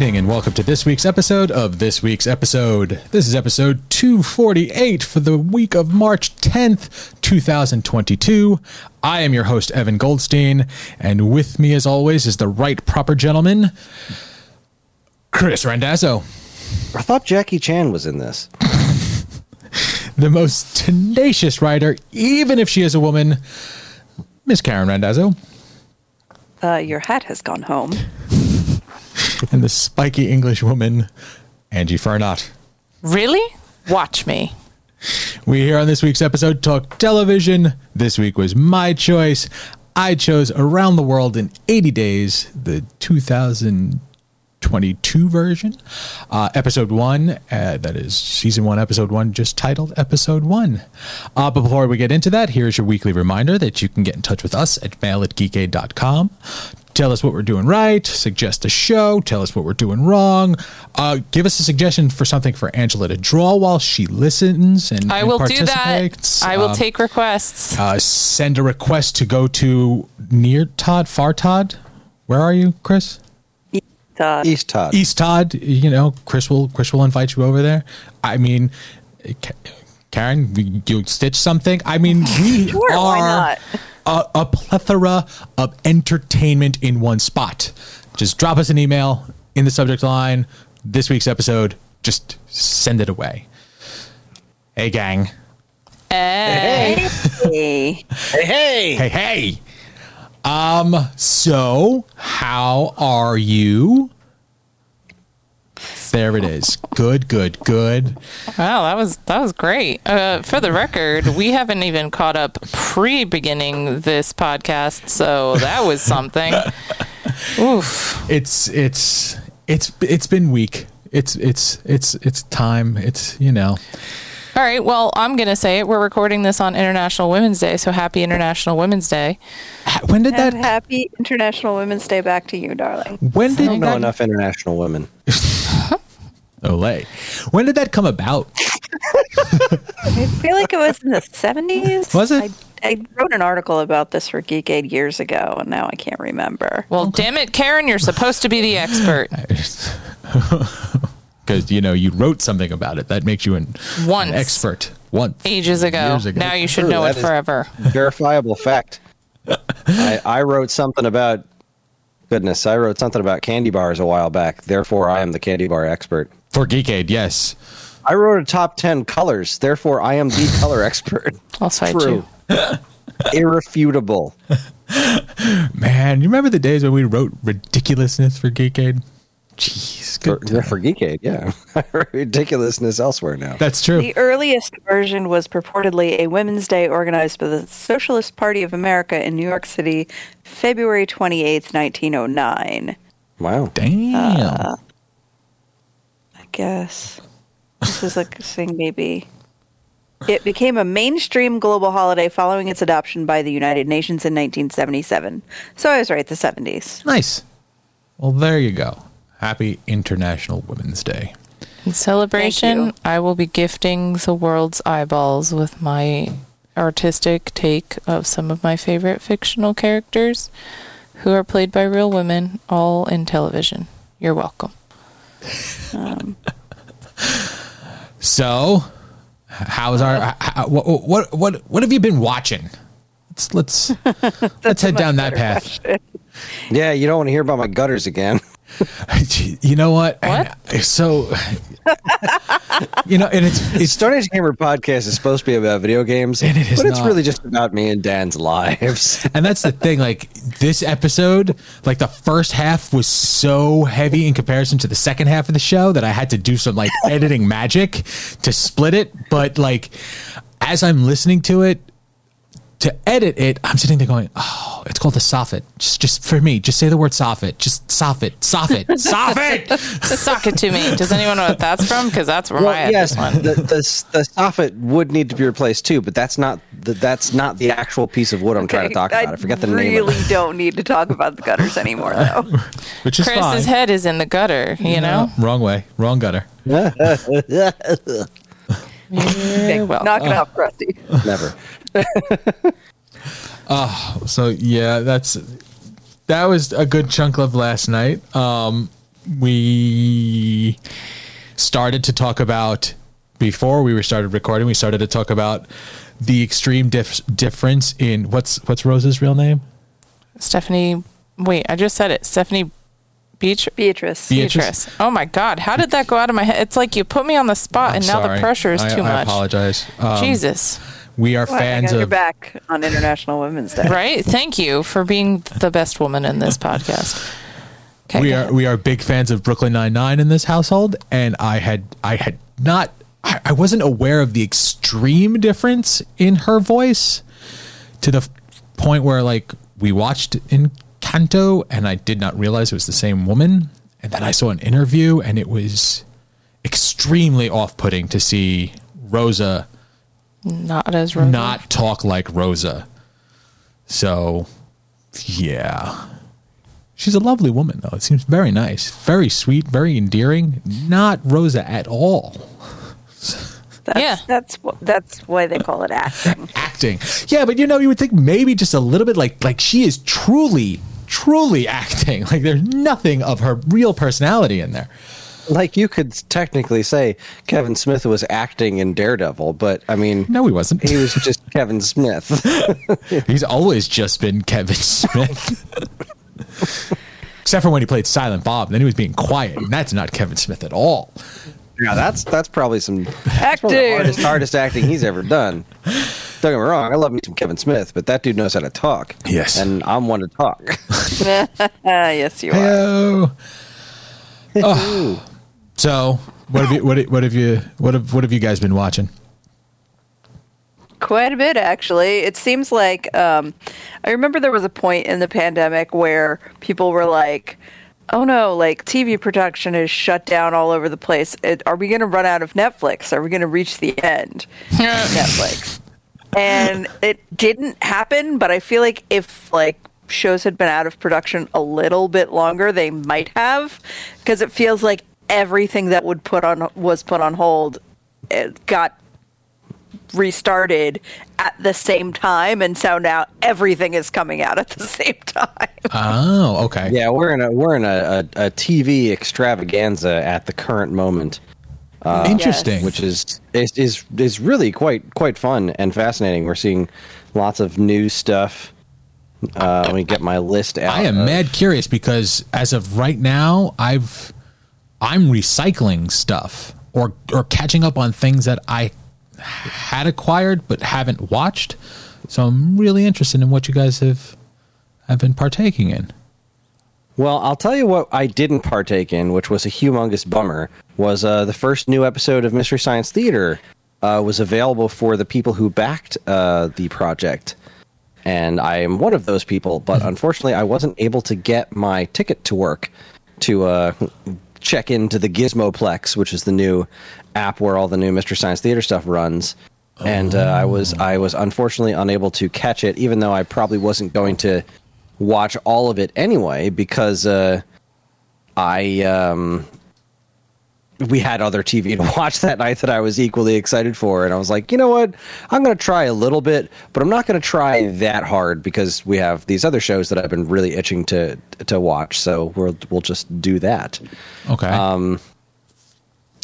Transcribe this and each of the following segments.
Evening and welcome to this week's episode of this week's episode. This is episode 248 for the week of March 10th, 2022. I am your host, Evan Goldstein, and with me, as always, is the right proper gentleman, Chris Randazzo, I thought Jackie Chan was in this. the most tenacious writer, even if she is a woman, Miss Karen Randazzo, Uh, your hat has gone home. And the spiky English woman, Angie Fernot. Really? Watch me. We here on this week's episode talk television. This week was my choice. I chose Around the World in 80 Days, the 2022 version. Uh, episode one, uh, that is season one, episode one, just titled Episode One. Uh, but before we get into that, here's your weekly reminder that you can get in touch with us at mail at geekade.com. Tell us what we're doing right, suggest a show, tell us what we're doing wrong. Uh, give us a suggestion for something for Angela to draw while she listens and I and will do that. I will Um, take requests. uh, send a request to go to near Todd, far Todd. Where are you, Chris? Uh, East Todd. East Todd. You know, Chris will Chris will invite you over there. I mean, Karen, you stitch something. I mean, we Sure, why are not? A, a plethora of entertainment in one spot. Just drop us an email in the subject line. This week's episode. Just send it away. Hey, gang. Eh. hey. Hey, hey! Hey, hey. Um, so how are you? There it is. Good, good, good. Wow, that was that was great. Uh, for the record, we haven't even caught up pre-beginning this podcast, so that was something. Oof. It's it's it's it's been weak. It's it's it's it's time. It's you know. All right. Well, I'm gonna say it. We're recording this on International Women's Day, so happy International Women's Day. When did And that happy International Women's Day back to you, darling. when I did don't know that enough international women. Olay. When did that come about? I feel like it was in the 70s. Was it? I, I wrote an article about this for Geekade years ago, and now I can't remember. Well, damn it, Karen, you're supposed to be the expert. Because you know you wrote something about it. That makes you an, an Once. expert. Once. Ages ago. Years ago. Now you should True, know it forever. Verifiable fact. I, I wrote something about, goodness, I wrote something about candy bars a while back. Therefore, I am the candy bar expert. For Geekade, yes. I wrote a top 10 colors. Therefore, I am the color expert. I'll fight True. you. Irrefutable. Man, you remember the days when we wrote ridiculousness for Geekade? Jeez, For, good. yeah, for Geekade, yeah. Ridiculousness elsewhere now. That's true. The earliest version was purportedly a Women's Day organized by the Socialist Party of America in New York City, February 28th, 1909. Wow. Damn. I guess. This is like a saying maybe. It became a mainstream global holiday following its adoption by the United Nations in 1977. So I was right, the 70s. nice. Well, there you go. Happy International Women's Day. In celebration, I will be gifting the world's eyeballs with my artistic take of some of my favorite fictional characters who are played by real women, all in television. You're welcome. So, how's our how, what, what what what have you been watching? Let's let's let's head down that path. Yeah, you don't want to hear about my gutters again. you know what? What? And so, you know, and it's it's Stone Age Gamer podcast is supposed to be about video games, And it is but it's really just about me and Dan's lives. and that's the thing. Like this episode, like the first half was so heavy in comparison to the second half of the show that I had to do some like editing magic to split it. But like as I'm listening to it, to edit it, I'm sitting there going, "Oh, it's called a soffit." Just, just for me, just say the word soffit. Just soffit, soffit, soffit. Suck it to me. Does anyone know what that's from? Because that's where my well, head yes, just the, the the soffit would need to be replaced too, but that's not the, that's not the actual piece of wood I'm trying to talk about. I forget the name. really don't need to talk about the gutters anymore, though. Which is Chris's fine. head is in the gutter. You know. Wrong way, wrong gutter. You're Okay, welcome. knock it off, Krusty. Never. Oh so yeah, that's that was a good chunk of last night. Um, we started to talk about before we were started recording. We started to talk about the extreme dif- difference in what's what's Rose's real name. Stephanie. Wait, I just said it. Stephanie Beatriz. Beatriz. Beatriz. Oh my God! How did that go out of my head? It's like you put me on the spot, I'm and now sorry. the pressure is I- too I much. I apologize. Um, Jesus. We are Well, fans got your of back on International Women's Day. Right? Thank you for being the best woman in this podcast. Okay, we are ahead. we are big fans of Brooklyn Nine Nine in this household, and I had I had not I, I wasn't aware of the extreme difference in her voice to the f- point where like we watched in Canto, and I did not realize it was the same woman, and then I saw an interview, and it was extremely off putting to see Rosa not as Rosa. not talk like Rosa. So, yeah. She's a lovely woman, though. It seems very nice, very sweet, very endearing. Not Rosa at all. That's, Yeah. that's that's why they call it acting. Acting, yeah, but you know, you would think maybe just a little bit like like she is truly, truly acting. Like there's nothing of her real personality in there. Like you could technically say Kevin Smith was acting in Daredevil, but I mean, No, he wasn't. he was just Kevin Smith. He's always just been Kevin Smith. Except for when he played Silent Bob, then he was being quiet, and that's not Kevin Smith at all. yeah, that's that's probably some that's one the Acting. hardest hardest acting he's ever done. Don't get me wrong, I love me some Kevin Smith, but that dude knows how to talk. Yes. and I'm one to talk. Ah, yes, you are. Heyo. Oh. So, what have you what, what have you what have what have you guys been watching? Quite a bit, actually. It seems like um, I remember there was a point in the pandemic where people were like, "Oh no, like TV production is shut down all over the place. It, are we going to run out of Netflix? Are we going to reach the end of Netflix?" And it didn't happen, but I feel like if like shows had been out of production a little bit longer, they might have, because it feels like everything that would put on was put on hold. It got restarted at the same time and so now everything is coming out at the same time Oh, okay. yeah, we're in a we're in a, a, a TV extravaganza at the current moment. Uh, Interesting. Which is is is is really quite quite fun and fascinating. We're seeing lots of new stuff. Uh, let me get my list out. I am of- mad curious because as of right now, I've I'm recycling stuff or or catching up on things that I had acquired but haven't watched. So I'm really interested in what you guys have have been partaking in. Well, I'll tell you what I didn't partake in, which was a humongous bummer. Was uh, the first new episode of Mystery Science Theater uh, was available for the people who backed uh, the project, and I am one of those people. But unfortunately, I wasn't able to get my ticket to work to uh, check into the Gizmoplex, which is the new app where all the new Mystery Science Theater stuff runs. And uh, I was I was unfortunately unable to catch it, even though I probably wasn't going to watch all of it anyway because uh, I um, we had other TV to watch that night that I was equally excited for, and I was like, you know what, I'm going to try a little bit, but I'm not going to try that hard because we have these other shows that I've been really itching to to watch. So we'll we'll just do that. Okay. Um,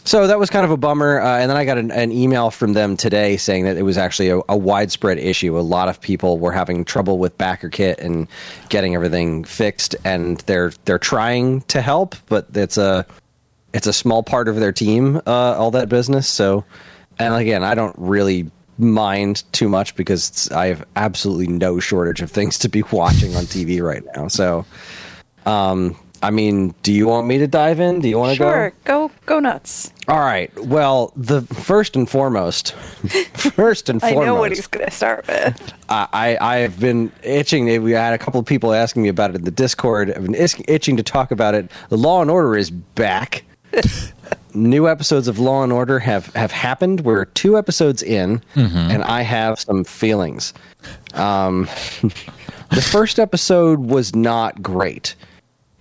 So that was kind of a bummer. Uh, and then I got an, an, email from them today saying that it was actually a, a, widespread issue. A lot of people were having trouble with BackerKit and getting everything fixed, and they're they're trying to help, but it's a it's a small part of their team. Uh, all that business. So, and again, I don't really mind too much because I have absolutely no shortage of things to be watching on TV right now. So, um, I mean, do you want me to dive in? Do you want to sure, go? Sure, go go nuts. All right. Well, the first and foremost, first and foremost, I know what he's going to start with. I I have been itching. We had a couple of people asking me about it in the Discord. I've been itching to talk about it. The Law and Order is back. New episodes of Law and Order have have happened. We're two episodes in, mm-hmm. and I have some feelings. Um, the first episode was not great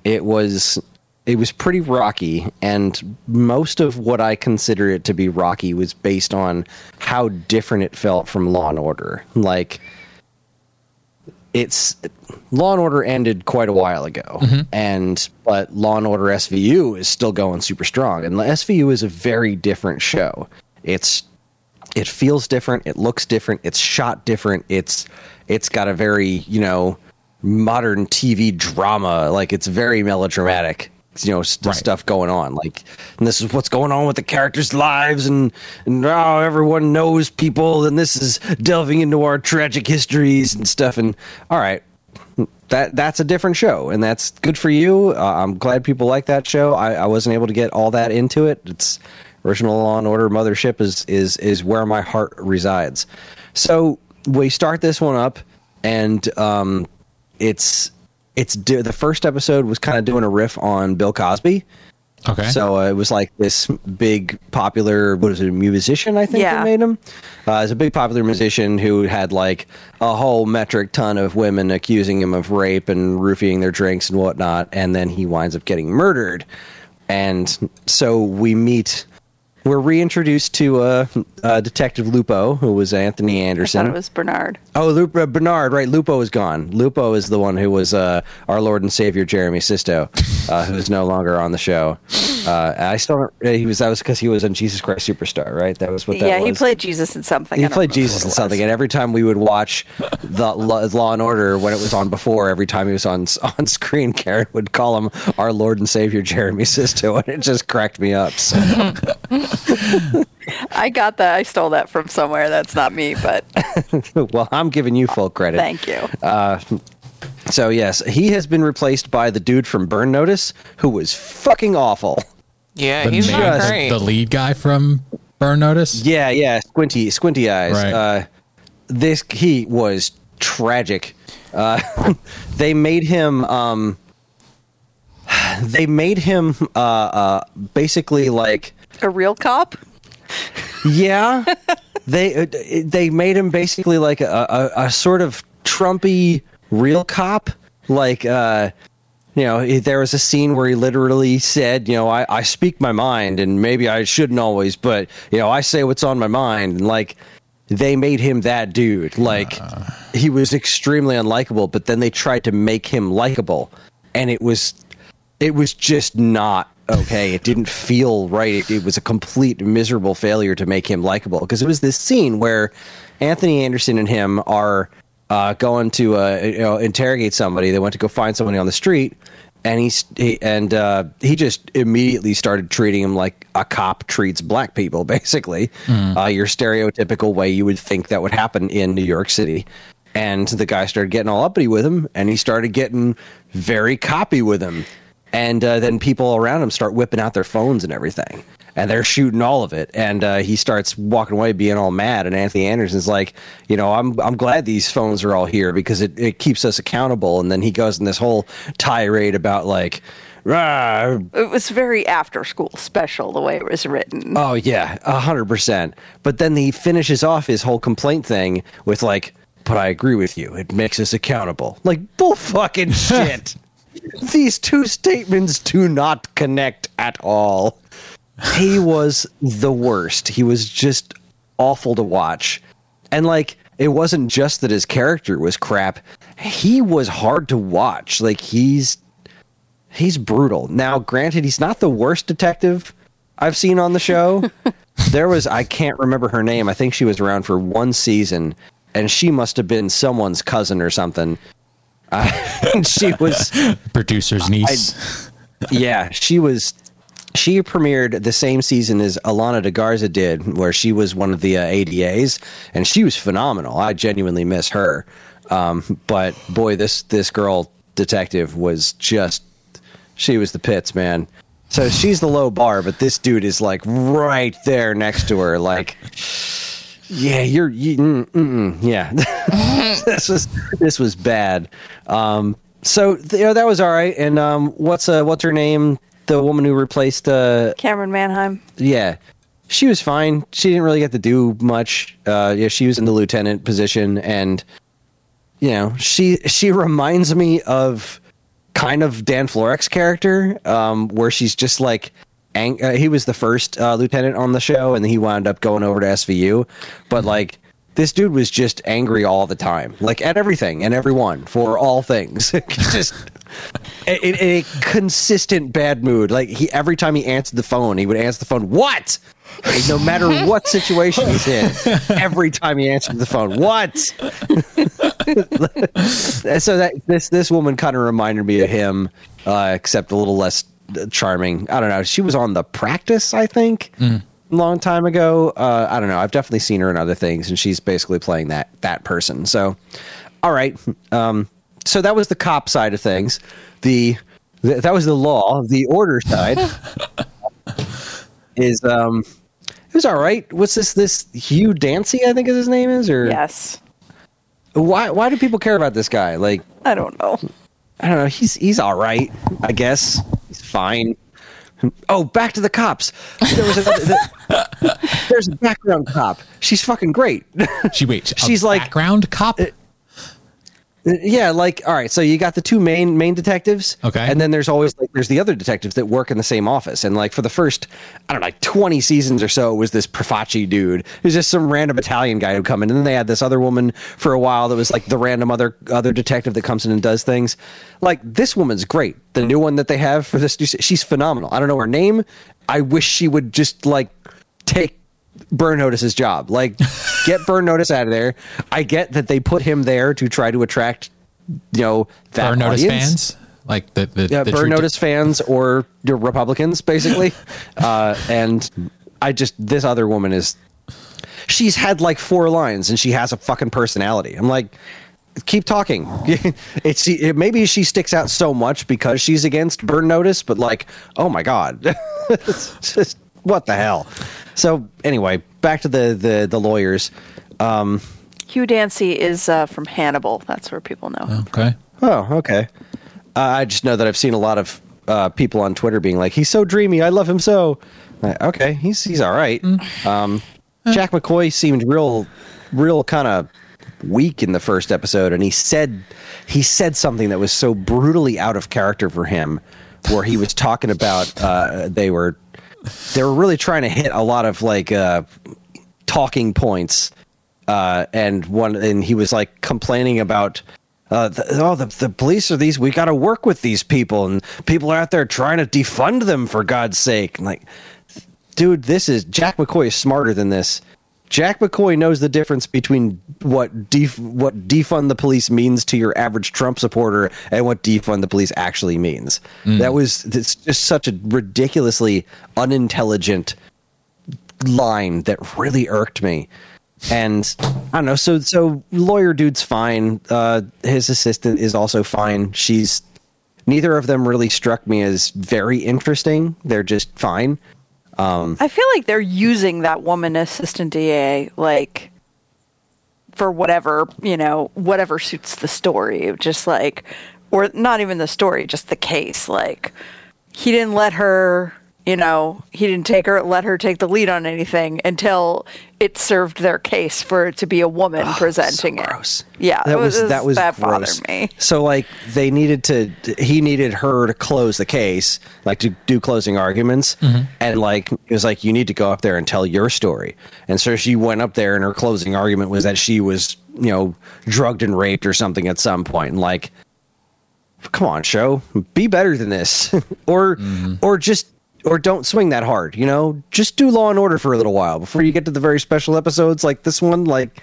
it was it was pretty rocky and most of what i consider it to be rocky was based on how different it felt from law and order like it's law and order ended quite a while ago mm-hmm. and but law and order svu is still going super strong and svu is a very different show it's it feels different it looks different it's shot different it's it's got a very you know modern TV drama. Like it's very melodramatic. You know, st- right. stuff going on. Like, and this is what's going on with the characters' lives, and and now oh, everyone knows people, and this is delving into our tragic histories and stuff. And all right, that that's a different show, and that's good for you. Uh, I'm glad people like that show. I, I wasn't able to get all that into it. It's original Law and Order Mothership is is is where my heart resides. So we start this one up, and um, it's it's the first episode was kind of doing a riff on Bill Cosby. Okay. So uh, it was like this big popular what is it, a musician? I think yeah. made him. Uh, it's a big popular musician who had like a whole metric ton of women accusing him of rape and roofing their drinks and whatnot, and then he winds up getting murdered. And so we meet we're reintroduced to uh, uh, Detective Lupo, who was Anthony Anderson. I thought it was Bernard. Oh, Lupo, uh, Bernard, right? Lupo is gone. Lupo is the one who was uh, our Lord and Savior Jeremy Sisto, uh, who is no longer on the show. Uh, I still he was that was because he was on Jesus Christ Superstar, right? That was what that yeah, was. he played Jesus in something. He played Jesus in something, and every time we would watch the Law and Order when it was on before, every time he was on on screen, Karen would call him our Lord and Savior Jeremy Sisto, and it just cracked me up. So. I got that. I stole that from somewhere. That's not me, but well, I'm giving you full credit. Thank you. Uh, so yes, he has been replaced by the dude from Burn Notice, who was fucking awful. Yeah, the he's not great. The lead guy from Burn Notice. Yeah, yeah, squinty, squinty eyes. Right. Uh, this he was tragic. Uh, they made him. Um, they made him uh, uh, basically like a real cop. Yeah, they uh, they made him basically like a, a, a sort of Trumpy real cop. Like, uh, you know, there was a scene where he literally said, you know, I, I speak my mind, and maybe I shouldn't always, but you know, I say what's on my mind, and like they made him that dude. Like uh. he was extremely unlikable, but then they tried to make him likable, and it was it was just not okay. It didn't feel right. It, it was a complete miserable failure to make him likable because it was this scene where Anthony Anderson and him are uh, going to uh, you know, interrogate somebody. They went to go find somebody on the street, and he's he, and uh, he just immediately started treating him like a cop treats black people, basically, mm. your stereotypical way you would think that would happen in New York City. And the guy started getting all uppity with him, and he started getting very coppy with him and uh, then people around him start whipping out their phones and everything and they're shooting all of it and uh, he starts walking away being all mad and anthony anderson's like you know i'm, I'm glad these phones are all here because it, it keeps us accountable and then he goes in this whole tirade about like Rah. It was very after school special the way it was written. Oh yeah, hundred percent. But then he finishes off his whole complaint thing with like, "But I agree with you. It makes us accountable." Like bull fucking shit. These two statements do not connect at all. He was the worst. He was just awful to watch. And like it wasn't just that his character was crap. He was hard to watch. Like he's he's brutal. Now, granted, he's not the worst detective I've seen on the show. there was I can't remember her name. I think she was around for one season, and she must have been someone's cousin or something. Uh, she was Producer's niece. yeah, she was. She premiered the same season as Alana de Garza did, where she was one of the uh, ADAs, and she was phenomenal. I genuinely miss her. Um, but boy, this this girl detective was just she was the pits, man. So she's the low bar, but this dude is like right there next to her, like. Yeah, you're. You, mm, mm, yeah, this was this was bad. Um, so you know that was all right. And um, what's uh, what's her name? The woman who replaced uh, Camryn Manheim. yeah, she was fine. She didn't really get to do much. Uh, yeah, she was in the lieutenant position, and you know, she she reminds me of kind of Dan Florek's character, um, where she's just like. Ang- uh, he was the first uh, lieutenant on the show, and he wound up going over to SVU. But like, this dude was just angry all the time, like at everything and everyone for all things. just in, in a consistent bad mood. Like he every time he answered the phone, he would answer the phone. What? Like, no matter what situation he's in, every time he answered the phone, what? so that this this woman kind of reminded me of him, uh, except a little less charming. I don't know. She was on the practice, I think, a long time ago. Uh, I don't know. I've definitely seen her in other things, and she's basically playing that that person. So, all right. Um, so that was the cop side of things. The th- that was the law. The order side is um, it was all right. What's this? This Hugh Dancy, I think is his name is, or Yes. why? Why do people care about this guy? Like, I don't know. I don't know. He's he's all right, I guess. He's fine. Oh, back to the cops. There was another, there- there's a background cop. She's fucking great. She wait. a She's like- background cop. Uh, yeah, like all right. So you got the two main main detectives. Okay. And then there's always like there's the other detectives that work in the same office. And like for the first I don't know, like 20 seasons or so, was this Profaci dude who's just some random Italian guy who'd come in. And then they had this other woman for a while that was like the random other other detective that comes in and does things. Like this woman's great. The new one that they have for this, new she's phenomenal. I don't know her name. I wish she would just like take Burn Notice's job. Like, get Burn Notice out of there. I get that they put him there to try to attract, you know, that Burn Notice audience. fans, like the the, Yeah, the Burn Notice fans or the Republicans, basically. uh, and I just this other woman is, she's had like four lines and she has a fucking personality. I'm like. Keep talking. it's it, maybe she sticks out so much because she's against burn notice, but like, oh my god, just what the hell. So anyway, back to the the the lawyers. Um, Hugh Dancy is uh, from Hannibal. That's where people know. Okay. Oh, okay. Uh, I just know that I've seen a lot of uh, people on Twitter being like, "He's so dreamy. I love him so." Like, okay, he's he's all right. Um, Jack McCoy seemed real, real kind of weak in the first episode, and he said he said something that was so brutally out of character for him, where he was talking about uh, they were they were really trying to hit a lot of like uh, talking points uh, and one and he was like complaining about uh, the, oh the, the police are these we got to work with these people and people are out there trying to defund them for god's sake. And like dude this is jack mccoy is smarter than this jack mccoy knows the difference between what def, what defund the police means to your average trump supporter and what defund the police actually means that was it's just such a ridiculously unintelligent line that really irked me. And I don't know. So so lawyer dude's fine. Uh, his assistant is also fine. She's neither of them really struck me as very interesting. They're just fine. Um, I feel like they're using that woman assistant DA like for whatever, you know, whatever suits the story. Just like or not even the story, just the case. Like he didn't let her, you know, he didn't take her let her take the lead on anything until it served their case for it to be a woman oh, presenting so it. gross. Yeah, that it was, was- that was that gross. bothered me. So like they needed to, he needed her to close the case, like to do closing arguments, mm-hmm. and like it was like you need to go up there and tell your story. And so she went up there, and her closing argument was that she was, you know, drugged and raped or something at some point. point, and like. Come on, show. Be better than this, or mm-hmm. or just or don't swing that hard. You know, just do Law and Order for a little while before you get to the very special episodes like this one. Like,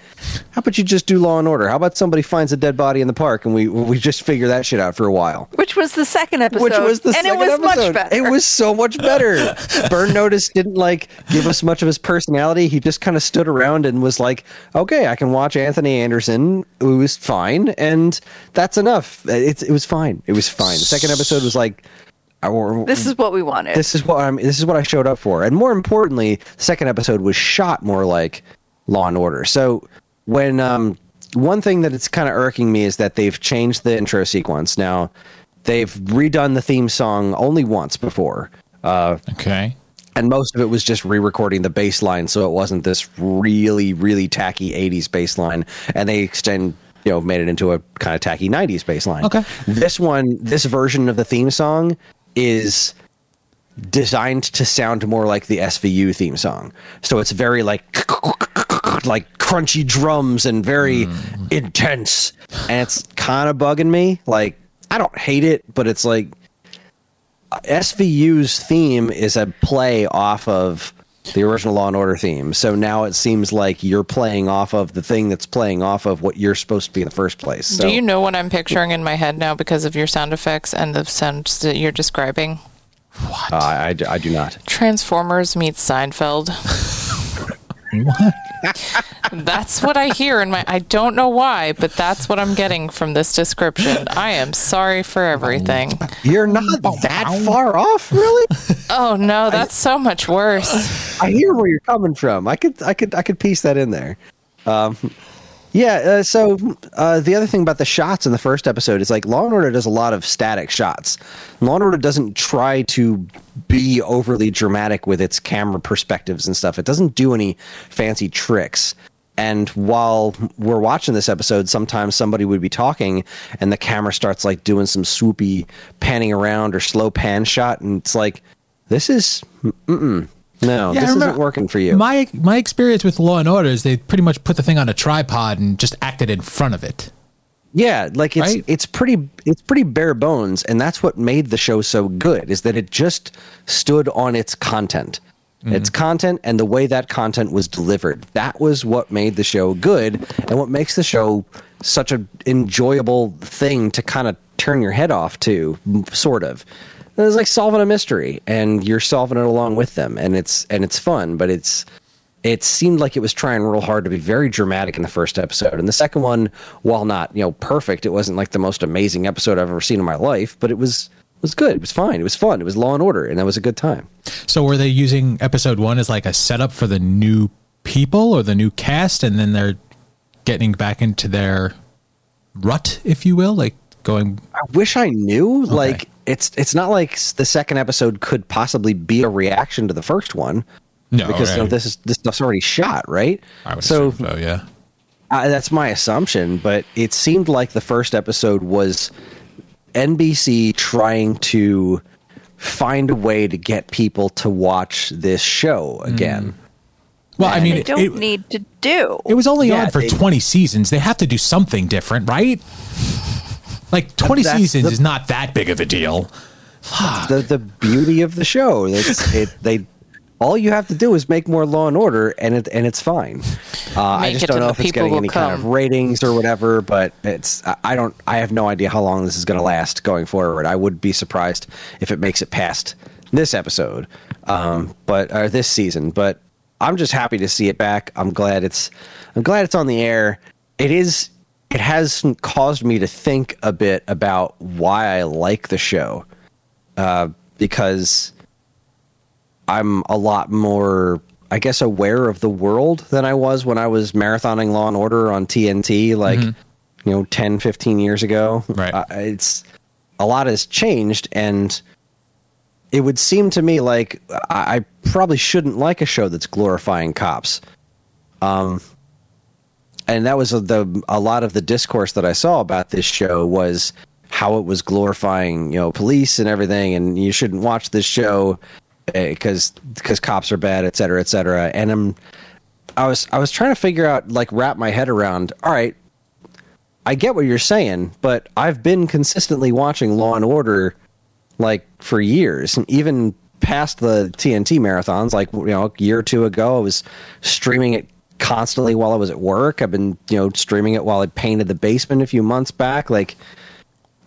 how about you just do Law and Order? How about somebody finds a dead body in the park and we we just figure that shit out for a while? Which was the second episode. Which was the and second it was episode. much better. It was so much better. Burn Notice didn't like give us much of his personality. He just kind of stood around and was like, "Okay, I can watch Anthony Anderson, who is fine, and that's enough." It, it was fine. It was fine. The second episode was like, or, This is what we wanted. this is what I'm. This is what I showed up for, and more importantly, the second episode was shot more like Law and Order. So when um, one thing that it's kind of irking me is that they've changed the intro sequence. Now they've redone the theme song only once before, uh, Okay. and most of it was just re-recording the bass line, so it wasn't this really, really tacky '80s bass line, and they extend. You know, made it into a kind of tacky '90s bass line. Okay. This one, this version of the theme song is designed to sound more like the SVU theme song. So it's very like like crunchy drums and very mm. intense. And it's kind of bugging me. Like I don't hate it, but it's like SVU's theme is a play off of the original Law and Order theme. So now it seems like you're playing off of the thing that's playing off of what you're supposed to be in the first place. So Do you know what I'm picturing in my head now because of your sound effects and the sounds that you're describing? uh, I, I I do not. Transformers meets Seinfeld. What? That's what I hear in my. I don't know why, but that's what I'm getting from this description. I am sorry for everything. You're not that far off, really. Oh no, that's so much worse. I hear where you're coming from. I could, I could, I could piece that in there. Um, yeah. Uh, so uh, the other thing about the shots in the first episode is like Law and Order does a lot of static shots. Law and Order doesn't try to be overly dramatic with its camera perspectives and stuff. It doesn't do any fancy tricks. And while we're watching this episode, sometimes somebody would be talking and the camera starts like doing some swoopy panning around or slow pan shot. And it's like, this is, mm-mm, no, Yeah, this remember- isn't working for you. My my experience with Law and Order is they pretty much put the thing on a tripod and just acted in front of it. Yeah, like it's Right? it's pretty it's pretty bare bones, and that's what made the show so good. Is that it just stood on its content, mm-hmm. its content, and the way that content was delivered. That was what made the show good, and what makes the show such an enjoyable thing to kind of turn your head off to, sort of. It's like solving a mystery, and you're solving it along with them, and it's and it's fun, but it's it seemed like it was trying real hard to be very dramatic in the first episode. And the second one, while not, you know, perfect, it wasn't like the most amazing episode I've ever seen in my life, but it was was good. It was fine. It was fun. It was law and order, and that was a good time. So were they using episode one as like a setup for the new people or the new cast, and then they're getting back into their rut, if you will, like going? I wish I knew. Like it's it's not like the second episode could possibly be a reaction to the first one. No, because you know, this is this stuff's already shot, right? I would so so. Yeah. Uh, that's my assumption, but it seemed like the first episode was NBC trying to find a way to get people to watch this show again. Well, I mean, they it, don't it, need to do. it was only Yeah, on for they- 20 seasons. They have to do something different, right? Like 20 That's seasons the- is not that big of a deal. The the beauty of the show. It's, it they all you have to do is make more Law and Order, and it and it's fine. Uh, I Make just it don't and know the if it's people getting will any kind of come. ratings or whatever. But it's I- I don't I have no idea how long this is going to last going forward. I would be surprised if it makes it past this episode, um, but or this season. But I'm just happy to see it back. I'm glad it's I'm glad it's on the air. It is it has caused me to think a bit about why I like the show uh, because I'm a lot more, I guess, aware of the world than I was when I was marathoning Law and Order on TNT, like, you know, 10, 15 years ago. Right. Uh, it's a lot has changed, and it would seem to me like I, I probably shouldn't like a show that's glorifying cops. Um, and that was a, the a lot of the discourse that I saw about this show was how it was glorifying you know police and everything, and you shouldn't watch this show eh, because because cops are bad, et cetera, et cetera. And I'm I was I was trying to figure out like wrap my head around. All right, I get what you're saying, but I've been consistently watching Law and Order like for years, and even past the TNT marathons. Like you know, a year or two ago, I was streaming it constantly while I was at work. I've been you know streaming it while I painted the basement a few months back. Like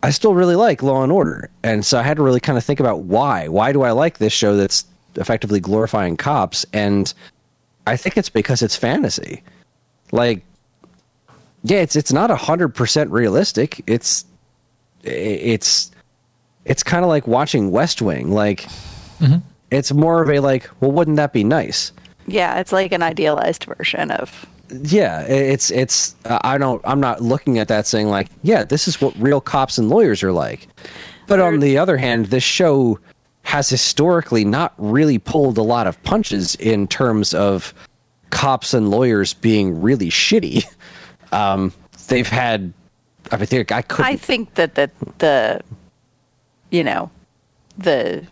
I still really like Law and Order, and so I had to really kind of think about why. Why do I like this show that's effectively glorifying cops? And I think it's because it's fantasy. Like, yeah, it's it's not hundred percent realistic. It's it's it's kind of like watching West Wing. Like, mm-hmm. it's more of a like, well, wouldn't that be nice? Yeah, it's like an idealized version of. yeah it's it's i don't i'm not looking at that saying like yeah this is what real cops and lawyers are like but on the other hand this show has historically not really pulled a lot of punches in terms of cops and lawyers being really shitty um they've had i mean i could I think that the the, you know, the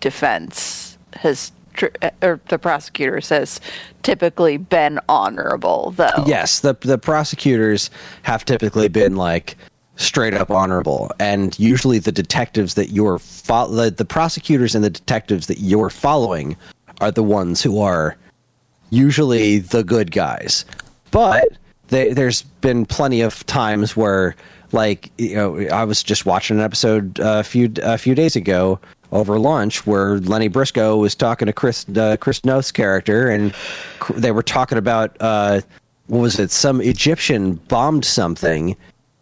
defense has or the prosecutors has typically been honorable, though. yes the the prosecutors have typically been like straight up honorable and usually the detectives that you're fo- the, the prosecutors and the detectives that you're following are the ones who are usually the good guys but they, there's been plenty of times where like you know i was just watching an episode uh, a few a few days ago over lunch where Lenny Briscoe was talking to Chris uh, Chris Noth's character and they were talking about uh, what was it some Egyptian bombed something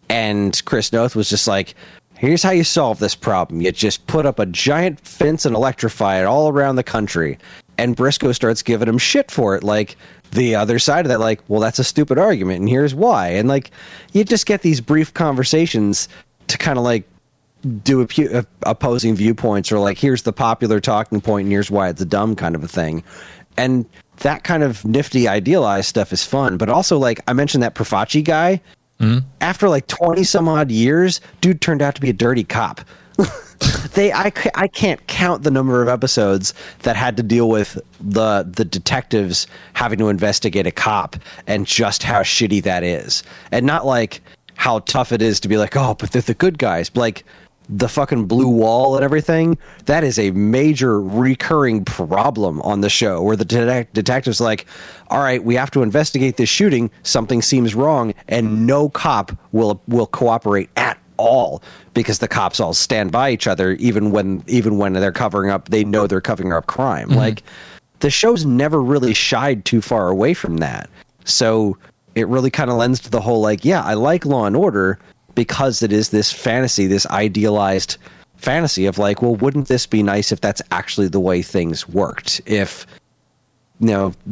and Chris Noth was just like here's how you solve this problem. You just put up a giant fence and electrify it all around the country. And Briscoe starts giving him shit for it like the other side of that like well that's a stupid argument and here's why. And like you just get these brief conversations to kind of like do a opposing viewpoints or like here's the popular talking point and here's why it's a dumb kind of a thing. And that kind of nifty idealized stuff is fun but also like i mentioned that Profaci guy. Mm-hmm. After like 20 some odd years dude turned out to be a dirty cop. They I, I can't count the number of episodes that had to deal with the the detectives having to investigate a cop and just how shitty that is. And not like how tough it is to be like oh but they're the good guys. But like the fucking blue wall and everything that is a major recurring problem on the show where the detec- detectives like all right we have to investigate this shooting. Something seems wrong and no cop will will cooperate at all because the cops all stand by each other even when even when they're covering up they know they're covering up crime. Mm-hmm. Like the show's never really shied too far away from that. So it really kind of lends to the whole like yeah i like law and order because it is this fantasy this idealized fantasy of like well wouldn't this be nice if that's actually the way things worked? If you know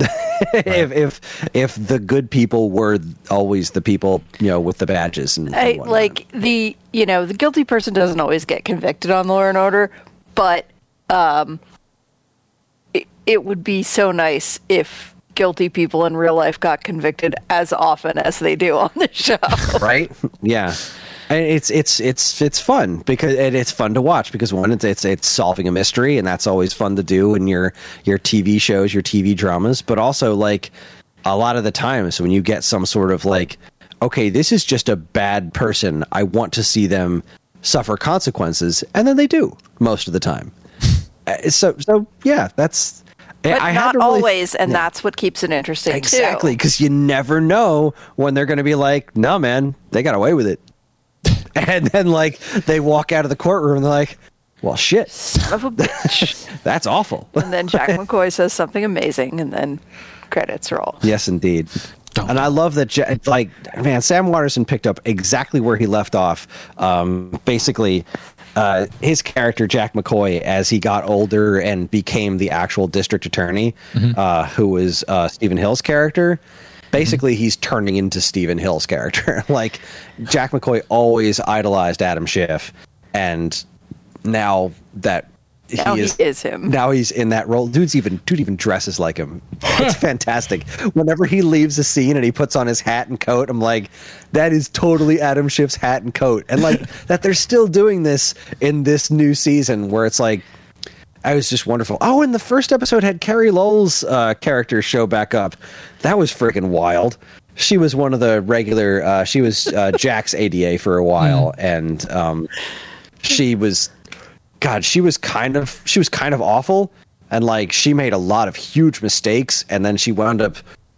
if if if the good people were always the people you know with the badges and, I, like the you know the guilty person doesn't always get convicted on Law and Order, but um, it, it would be so nice if guilty people in real life got convicted as often as they do on the show. right? Yeah. And it's it's it's it's fun because it's fun to watch because one it's, it's it's solving a mystery and that's always fun to do in your your TV shows, your TV dramas, but also like a lot of the times when you get some sort of like okay, this is just a bad person. I want to see them suffer consequences and then they do most of the time. Uh, so so yeah, that's but I not really- always, and that's what keeps it interesting Exactly, because you never know when they're going to be like, "No, man, they got away with it," and then like they walk out of the courtroom and they're like, "Well, shit, Son of a bitch. that's awful." and then Jack McCoy says something amazing, and then credits roll. yes, indeed. And I love that, Ja- like, man, Sam Waterston picked up exactly where he left off. Um, basically, uh, his character, Jack McCoy, as he got older and became the actual district attorney, uh, who was uh, Steven Hill's character, basically he's turning into Steven Hill's character. like, Jack McCoy always idolized Adam Schiff, and now that Now he is him. now he's in that role. Dude's even dude even dresses like him. It's fantastic. Whenever he leaves a scene and he puts on his hat and coat, I'm like, that is totally Adam Schiff's hat and coat. And like that they're still doing this in this new season where it's like I was just wonderful. Oh, and the first episode had Carey Lowell's uh, character show back up. That was freaking wild. She was one of the regular. Uh, she was uh, Jack's ADA for a while, and um, she was God, she was kind of she was kind of awful, and like she made a lot of huge mistakes, and then she wound up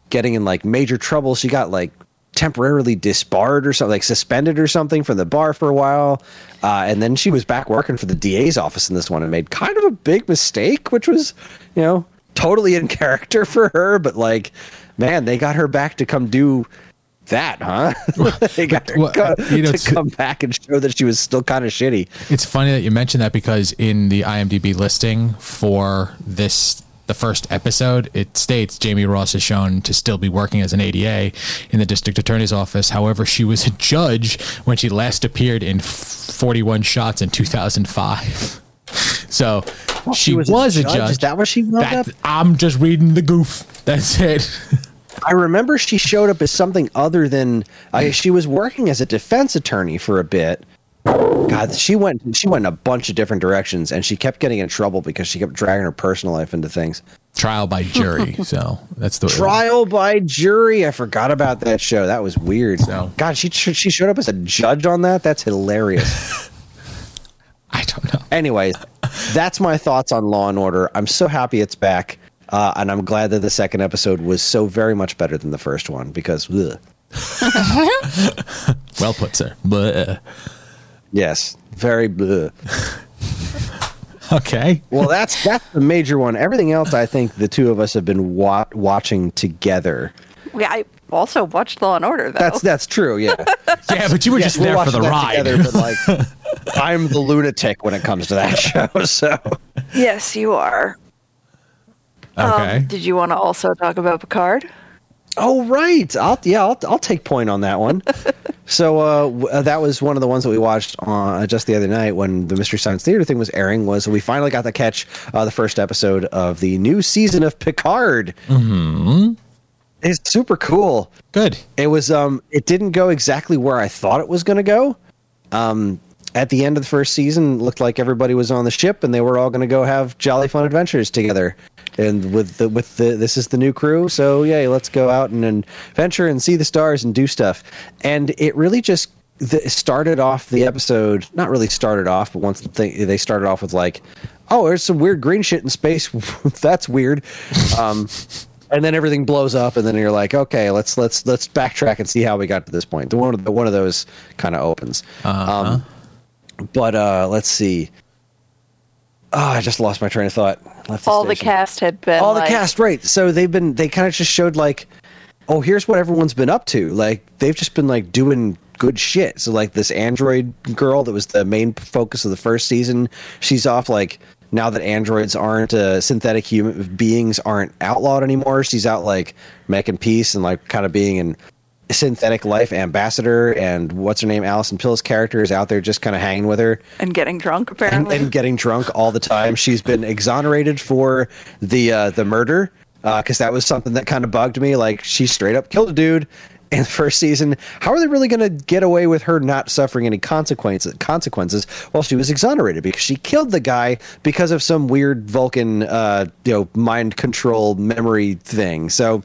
getting in like major trouble. She got like temporarily disbarred or something, like suspended or something from the bar for a while, uh, and then she was back working for the DA's office in this one and made kind of a big mistake, which was, you know, totally in character for her. But like, man, they got her back to come do that, huh? they got her Well, co- you know, to come back and show that she was still kind of shitty. It's funny that you mentioned that because in the IMDb listing for this the first episode, it states Jamie Ross is shown to still be working as an ADA in the district attorney's office. However, she was a judge when she last appeared in 41 shots in 2005. So she, was, a, judge. Is that what she wound That- up? I'm just reading the goof. That's it. I remember she showed up as something other than I, she was working as a defense attorney for a bit. God, she went she went in a bunch of different directions, and she kept getting in trouble because she kept dragging her personal life into things. Trial by jury. So that's the Trial by jury. I forgot about that show. That was weird. So- God, she she showed up as a judge on that. That's hilarious. I don't know. Anyways, that's my thoughts on Law and Order. I'm so happy it's back, uh, and I'm glad that the second episode was so very much better than the first one because. Well put, sir. But Yes, very bleh. okay. Well, that's that's the major one. Everything else, I think the two of us have been wa- watching together. Yeah, I also watched Law and Order though. That's that's true. Yeah, Yeah, but you were Yes, just we're there for the ride. together, but like, I'm the lunatic when it comes to that show. So yes, you are. Okay. Um, did you want to also talk about Picard? Oh right, I'll yeah, I'll I'll take point on that one. so uh, w- uh, that was one of the ones that we watched uh, just the other night when the Mystery Science Theater thing was airing. Was we finally got to catch uh, the first episode of the new season of Picard. Mm-hmm. It's super cool. Good. It was um, it didn't go exactly where I thought it was going to go. Um, at the end of the first season, looked like everybody was on the ship and they were all going to go have jolly fun adventures together. And with the with the this is the new crew, so yeah, let's go out and, and venture and see the stars and do stuff. And it really just the, started off the episode. Not really started off, but once the thing, they started off with like, oh, there's some weird green shit in space. That's weird. Um, and then everything blows up, and then you're like, okay, let's let's let's backtrack and see how we got to this point. The one of the, one of those kind of opens. Um, but uh, let's see. Oh, I just lost my train of thought. Left All the station. cast had been all the cast, right? So they've been they kind of just showed like, oh, here's what everyone's been up to. Like they've just been like doing good shit. So like this android girl that was the main focus of the first season, she's off like now that androids aren't uh, synthetic human beings aren't outlawed anymore. She's out like making peace and like kind of being an synthetic life ambassador. And what's her name? Allison Pill's character is out there just kind of hanging with her and getting drunk apparently. and getting drunk all the time. She's been exonerated for the uh, the murder because that was something that kind of bugged me. Like she straight up killed a dude in the first season. How are they really going to get away with her not suffering any consequences consequences while she was exonerated because she killed the guy because of some weird Vulcan uh, you know mind control memory thing. So.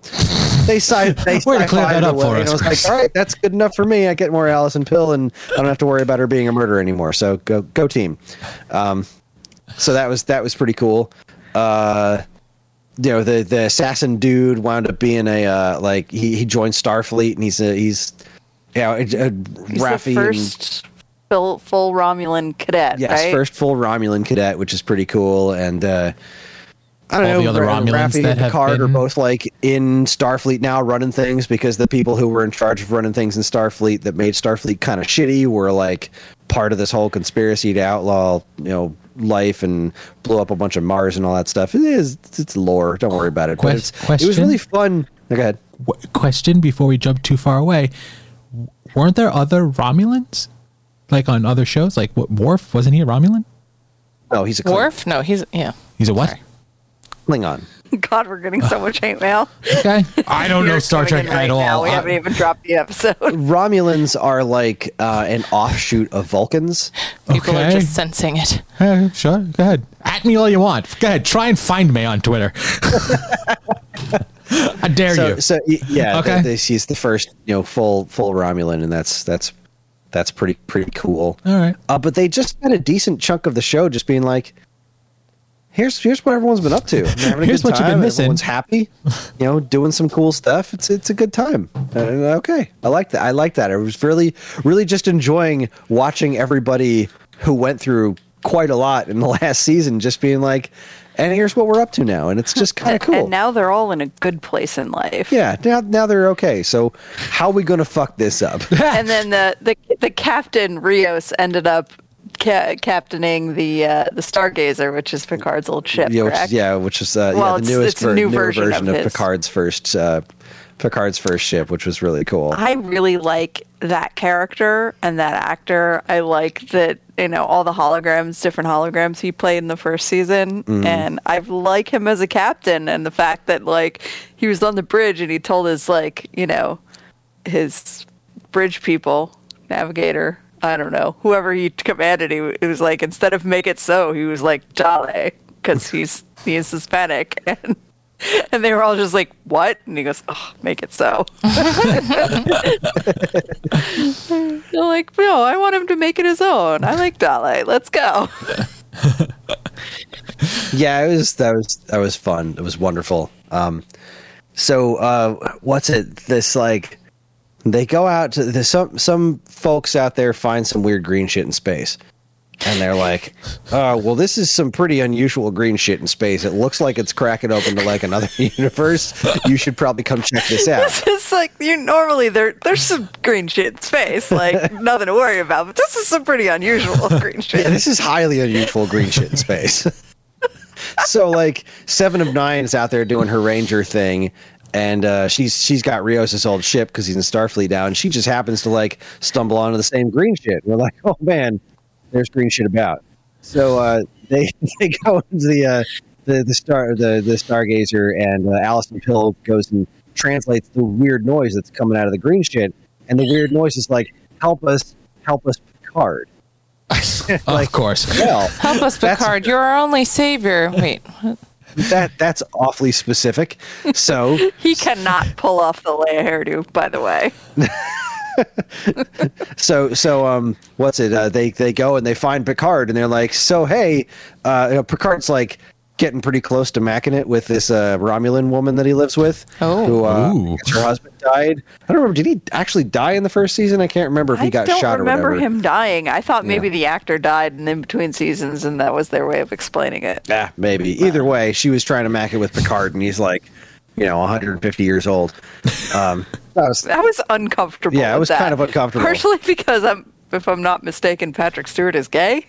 They side they Way to clear that up for away, and us, I was like, all right, that's good enough for me. I get more Allison Pill, and I don't have to worry about her being a murderer anymore. So go go team. Um, so that was that was pretty cool. Uh, you know the the assassin dude wound up being a uh, like he he joined Starfleet and he's a he's you know, a, a Raffi the and- first full, full Romulan cadet, yes right? first full Romulan cadet, which is pretty cool and. uh I don't All know. the other Ra- Romulans Raffi that and have Picard are both like in Starfleet now, running things because the people who were in charge of running things in Starfleet that made Starfleet kind of shitty were like part of this whole conspiracy to outlaw, you know, life and blew up a bunch of Mars and all that stuff. It is it's lore. Don't worry about it. But Quest- it's, it was really fun. Go ahead. W- question before we jump too far away. Weren't there other Romulans? Like on other shows? Like what, Worf? Wasn't he a Romulan? No, he's a Worf? No, he's yeah. He's a what? Sorry. Klingon. God, we're getting so much hate mail. Okay. I don't know Star Trek in right at now. all. We I- haven't even dropped the episode. Romulans are like uh, an offshoot of Vulcans. People are just sensing it. Eh, sure. Go ahead. At me all you want. Go ahead. Try and find me on Twitter. I dare so, you. so yeah, Okay. okay. This, he's the first, you know, full full Romulan, and that's that's That's pretty pretty cool. All right. Uh, but they just spent a decent chunk of the show just being like, "Here's here's what everyone's been up to. Having a Here's good what you've been time. missing." Everyone's happy, you know, doing some cool stuff. It's it's a good time. And, uh, okay, I like that. I like that. I was really really just enjoying watching everybody who went through quite a lot in the last season, just being like, "And here's what we're up to now," and it's just kind of cool. And now they're all in a good place in life. yeah, now now they're okay. So how are we gonna fuck this up? and then the, the the captain Rios ended up ca- captaining the uh, the Stargazer, which is Picard's old ship. yeah, which, yeah, which is uh, Well, yeah, the newest new version version of of. Picard's first uh, Picard's first ship, which was really cool. I really like that character and that actor. I like that you know all the holograms, different holograms he played in the first season, Mm-hmm. and I like him as a captain. And the fact that like he was on the bridge and he told his like you know his bridge people, navigator. I don't know whoever he commanded. He, it was like instead of make it so, he was like Dale because he's he is Hispanic and. And they were all just like, "What?" And he goes, "Oh, make it so." They're like, no, I want him to make it his own. I like Dale. Let's go. yeah, it was that was that was fun. It was wonderful. Um, so uh, what's it? This like they go out to there's some some folks out there find some weird green shit in space. And they're like, "Oh, well, this is some pretty unusual green shit in space. It looks like it's cracking open to like another universe. You should probably come check this out." This is like you normally there. There's some green shit in space, like nothing to worry about. But this is some pretty unusual green shit. Yeah, this is highly unusual green shit in space. so like seven of nine is out there doing her ranger thing and uh, she's she's got Rios' old ship because he's in Starfleet now, and she just happens to like stumble onto the same green shit. We're like, oh man, there's green shit about. So uh, they they go into the uh, the the star the the Stargazer, and uh, Allison Pill goes and translates the weird noise that's coming out of the green shit, and the weird noise is like, help us, help us, Picard. of course. Well, Help us, Picard. You're our only savior. Wait, what? That that's awfully specific. So He cannot pull off the Leia hairdo, by the way. so so um what's it uh, they they go and they find picard and they're like so hey uh you know, picard's like getting pretty close to macking it with this uh romulan woman that he lives with Oh. who uh Ooh. I guess her husband died i don't remember did he actually die in the first season i can't remember if he I got shot. Or I don't shot or remember whatever him dying. I thought maybe Yeah. the actor died in, in between seasons, and that was their way of explaining it. Yeah, maybe. Either way, she was trying to mack it with Picard, and he's like, you know, 150 years old. Um, that was That was uncomfortable. Yeah, it was that. kind of uncomfortable. Partially because I'm, if I'm not mistaken, Patrick Stewart is gay.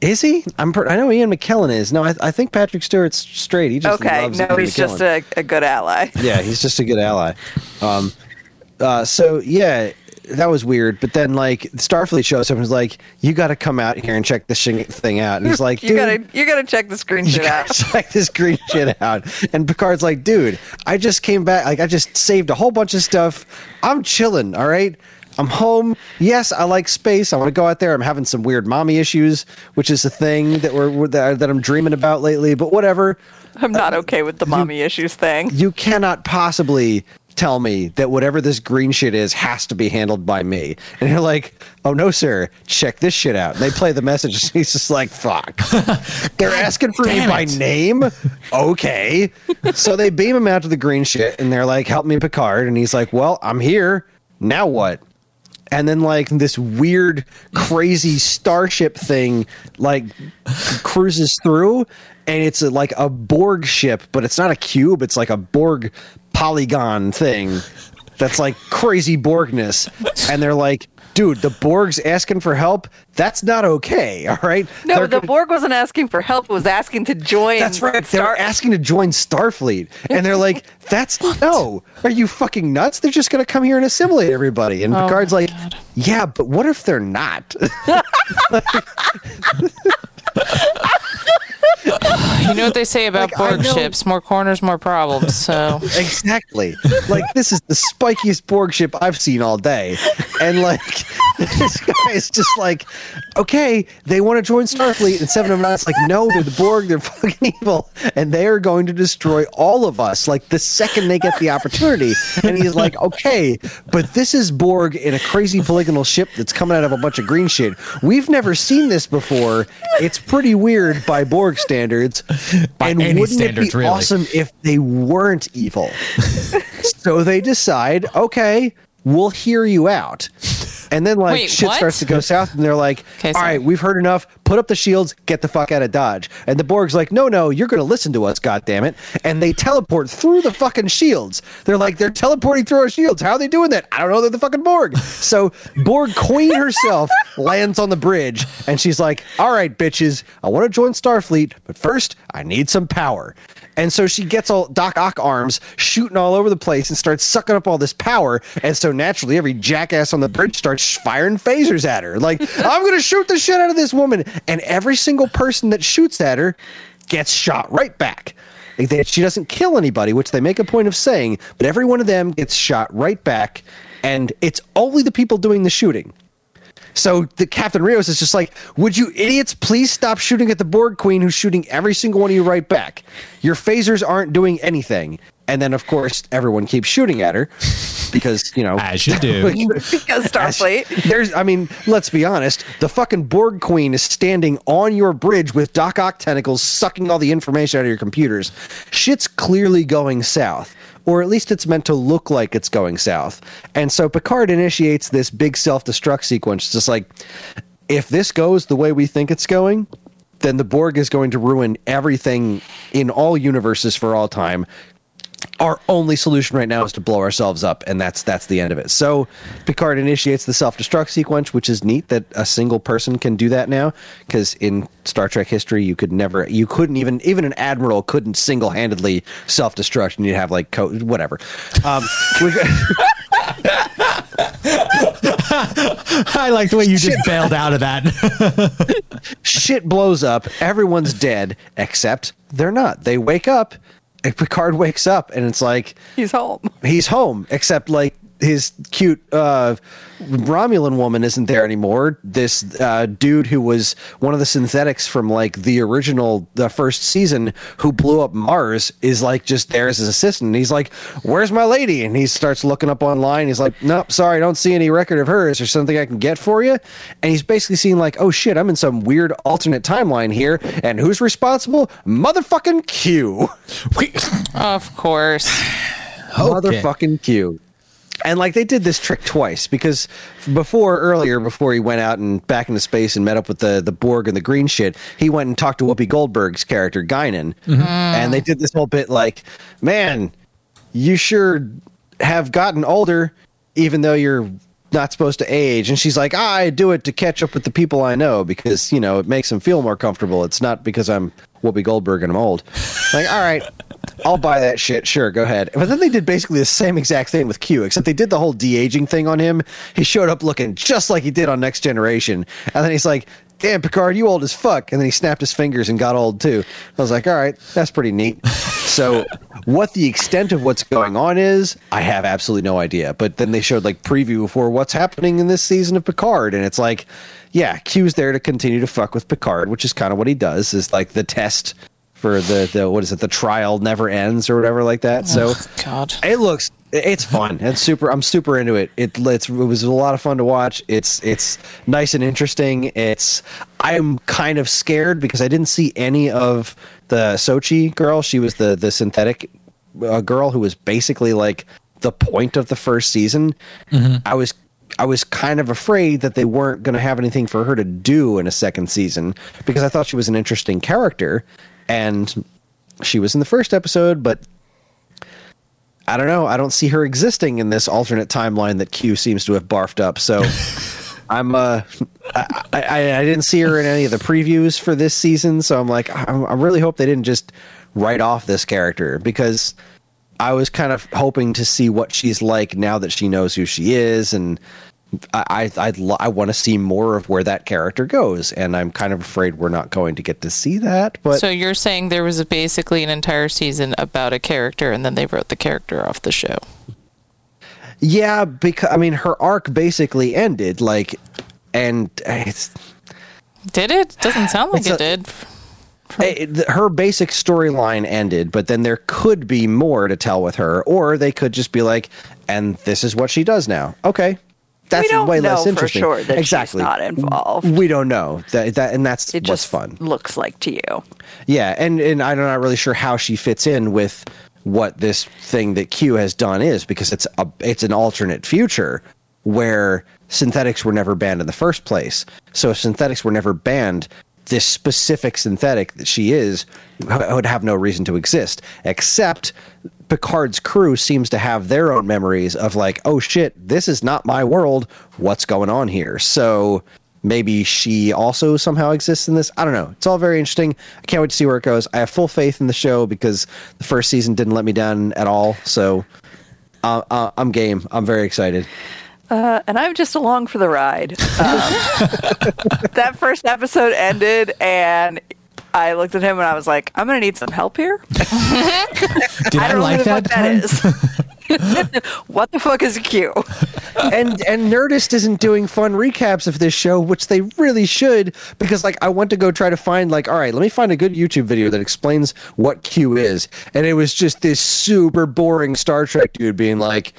Is he? I'm. Per- I know Ian McKellen is. No, I, I think Patrick Stewart's straight. He just Okay, loves no, Ian he's just a, a good ally. yeah, he's just a good ally. Um, uh, so yeah, that was weird. But then like Starfleet shows up and is like, "You got to come out here and check this shing- thing out." And he's like, You "Dude." gotta, you gotta check the screen shit out. check this green shit out. And Picard's like, dude, I just came back. Like, I just saved a whole bunch of stuff. I'm chilling. All right. I'm home. Yes, I like space. I want to go out there. I'm having some weird mommy issues, which is a thing that we're that, that I'm dreaming about lately. But whatever. I'm not uh, okay with the mommy issues thing. You cannot possibly tell me that whatever this green shit is has to be handled by me. And you're like, oh no, sir, check this shit out. And they play the message. And he's just like, fuck. They're asking for me damn by name. Okay. so they beam him out to the green shit and they're like, help me, Picard. And he's like, well, I'm here. Now what? And then like this weird, crazy starship thing like cruises through, and it's a, like a Borg ship, but it's not a cube. It's like a Borg polygon thing that's like crazy Borgness. And they're like, dude, the Borg's asking for help. That's not okay. All right. No, They're the gonna- Borg wasn't asking for help; it was asking to join. that's right. They're asking to join Starfleet, and they're like, "That's no. Are you fucking nuts? They're just going to come here and assimilate everybody." And Oh Picard's like, God. "Yeah, but what if they're not?" You know what they say about Like, Borg ships: more corners, more problems. So exactly. Like this is the spikiest Borg ship I've seen all day, and like this guy is just like, okay, they want to join Starfleet, and Seven of Nine's like, no, they're the Borg, they're fucking evil, and they are going to destroy all of us. Like the second they get the opportunity, and he's like, okay, but this is Borg in a crazy polygonal ship that's coming out of a bunch of green shit. We've never seen this before. It's pretty weird by Borg standards, By and wouldn't standards, it be really. awesome if they weren't evil? so they decide, okay, we'll hear you out. And then like Wait, shit what? starts to go south, and they're like, Okay, "All right, we've heard enough. Put up the shields. Get the fuck out of Dodge." And the Borg's like, "No, no, you're going to listen to us, goddamn it!" And they teleport through the fucking shields. They're like, they're teleporting through our shields. How are they doing that? I don't know. They're the fucking Borg. So Borg Queen herself lands on the bridge, and she's like, "All right, bitches, I want to join Starfleet, but first I need some power." And so she gets all Doc Ock arms shooting all over the place and starts sucking up all this power. And so naturally, every jackass on the bridge starts firing phasers at her. Like, I'm going to shoot the shit out of this woman. And every single person that shoots at her gets shot right back. Like, they- she doesn't kill anybody, which they make a point of saying, but every one of them gets shot right back. And it's only the people doing the shooting. So the Captain Rios is just like, "Would you idiots please stop shooting at the Borg Queen, who's shooting every single one of you right back? Your phasers aren't doing anything." And then, of course, everyone keeps shooting at her because you know, As you do. Because Starfleet. there's, I mean, let's be honest. The fucking Borg Queen is standing on your bridge with Doc Ock tentacles sucking all the information out of your computers. Shit's clearly going south, or at least it's meant to look like it's going south. And so Picard initiates this big self destruct sequence. Just like, if this goes the way we think it's going, then the Borg is going to ruin everything in all universes for all time our only solution right now is to blow ourselves up and that's that's the end of it. So picard initiates the self-destruct sequence which is neat that a single person can do that now because in star trek history you could never you couldn't even even an admiral couldn't single-handedly self-destruct and you'd have like co- whatever. Um, I like the way you just bailed out of that. shit blows up. Everyone's dead except they're not. They wake up picard wakes up and it's like He's home. he's home, except like his cute uh, Romulan woman isn't there anymore. This uh, dude who was one of the synthetics from like the original, the first season, who blew up Mars, is like just there as his assistant. And he's like, "Where's my lady?" And he starts looking up online. He's like, "Nope, sorry, I don't see any record of her. Is there something I can get for you?" And he's basically seeing like, "Oh shit, I'm in some weird alternate timeline here, and who's responsible? Motherfucking Q." Wait. Of course. motherfucking Q. And like they did this trick twice because before earlier, before he went out and back into space and met up with the the Borg and the green shit, he went and talked to Whoopi Goldberg's character Guinan, mm-hmm. mm. and they did this whole bit like, "Man, you sure have gotten older, even though you're not supposed to age." And she's like, "I do it to catch up with the people I know because you know it makes them feel more comfortable. It's not because I'm Whoopi Goldberg and I'm old." Like, all right. I'll buy that shit. Sure, go ahead. But then they did basically the same exact thing with Q, except they did the whole de aging thing on him. He showed up looking just like he did on Next Generation, and then he's like, "Damn, Picard, you old as fuck." And then he snapped his fingers and got old too. I was like, "All right, that's pretty neat." So, what the extent of what's going on is, I have absolutely no idea. But then they showed like preview for what's happening in this season of Picard, and it's like, yeah, Q's there to continue to fuck with Picard, which is kind of what he does. Is like the test for the, the what is it the trial never ends or whatever like that. So God. it looks it's fun. It's super i'm super into it. It it's, it was a lot of fun to watch. It's it's nice and interesting. It's i'm kind of scared because i didn't see any of the Soji girl. She was the the synthetic uh, girl who was basically like the point of the first season. I was I was kind of afraid that they weren't going to have anything for her to do in a second season because I thought she was an interesting character and she was in the first episode, but I don't know. I don't see her existing in this alternate timeline that Q seems to have barfed up. So I'm uh, I, I, I didn't see her in any of the previews for this season. So I'm like, I, I really hope they didn't just write off this character because I was kind of hoping to see what she's like now that she knows who she is, and I I I'd lo- I want to see more of where that character goes, and I'm kind of afraid we're not going to get to see that. But So you're saying there was a, basically an entire season about a character and then they wrote the character off the show. Yeah, because I mean, her arc basically ended. Like, and it's Did it? Doesn't sound like it a- did. It, her basic storyline ended, but then there could be more to tell with her, or they could just be like, and this is what she does now. Okay. That's way less for interesting. sure that exactly. she's not involved. We don't know that, that and that's It what's just fun. looks like to you. Yeah, and and I'm not really sure how she fits in with what this thing that Q has done is because it's a it's an alternate future where synthetics were never banned in the first place. So if synthetics were never banned, this specific synthetic that she is would have no reason to exist except Picard's crew seems to have their own memories of like, oh shit, this is not my world. What's going on here? So maybe she also somehow exists in this. I don't know. It's all very interesting. I can't wait to see where it goes. I have full faith in the show because the first season didn't let me down at all. So uh, uh, I'm game. I'm very excited. Uh, and I'm just along for the ride. Um, that first episode ended, and I looked at him and I was like, "I'm gonna need some help here." Did I, I don't like know that? fuck that is. what the fuck is a Q? and and Nerdist isn't doing fun recaps of this show, which they really should, because like I went to go try to find like, all right, let me find a good YouTube video that explains what Q is, and it was just this super boring Star Trek dude being like.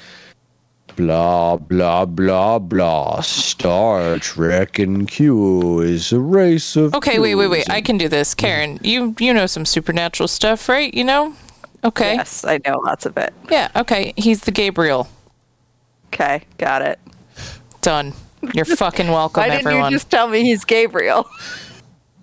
Blah blah blah blah. Star Trek and Q is a race of. Okay, wait, wait, wait. I can do this, Karen. You you know some supernatural stuff, right? You know? Okay. Yes, I know lots of it. Yeah. Okay. He's the Gabriel. Okay, got it. Done. You're fucking welcome, Why didn't everyone. you just tell me he's Gabriel?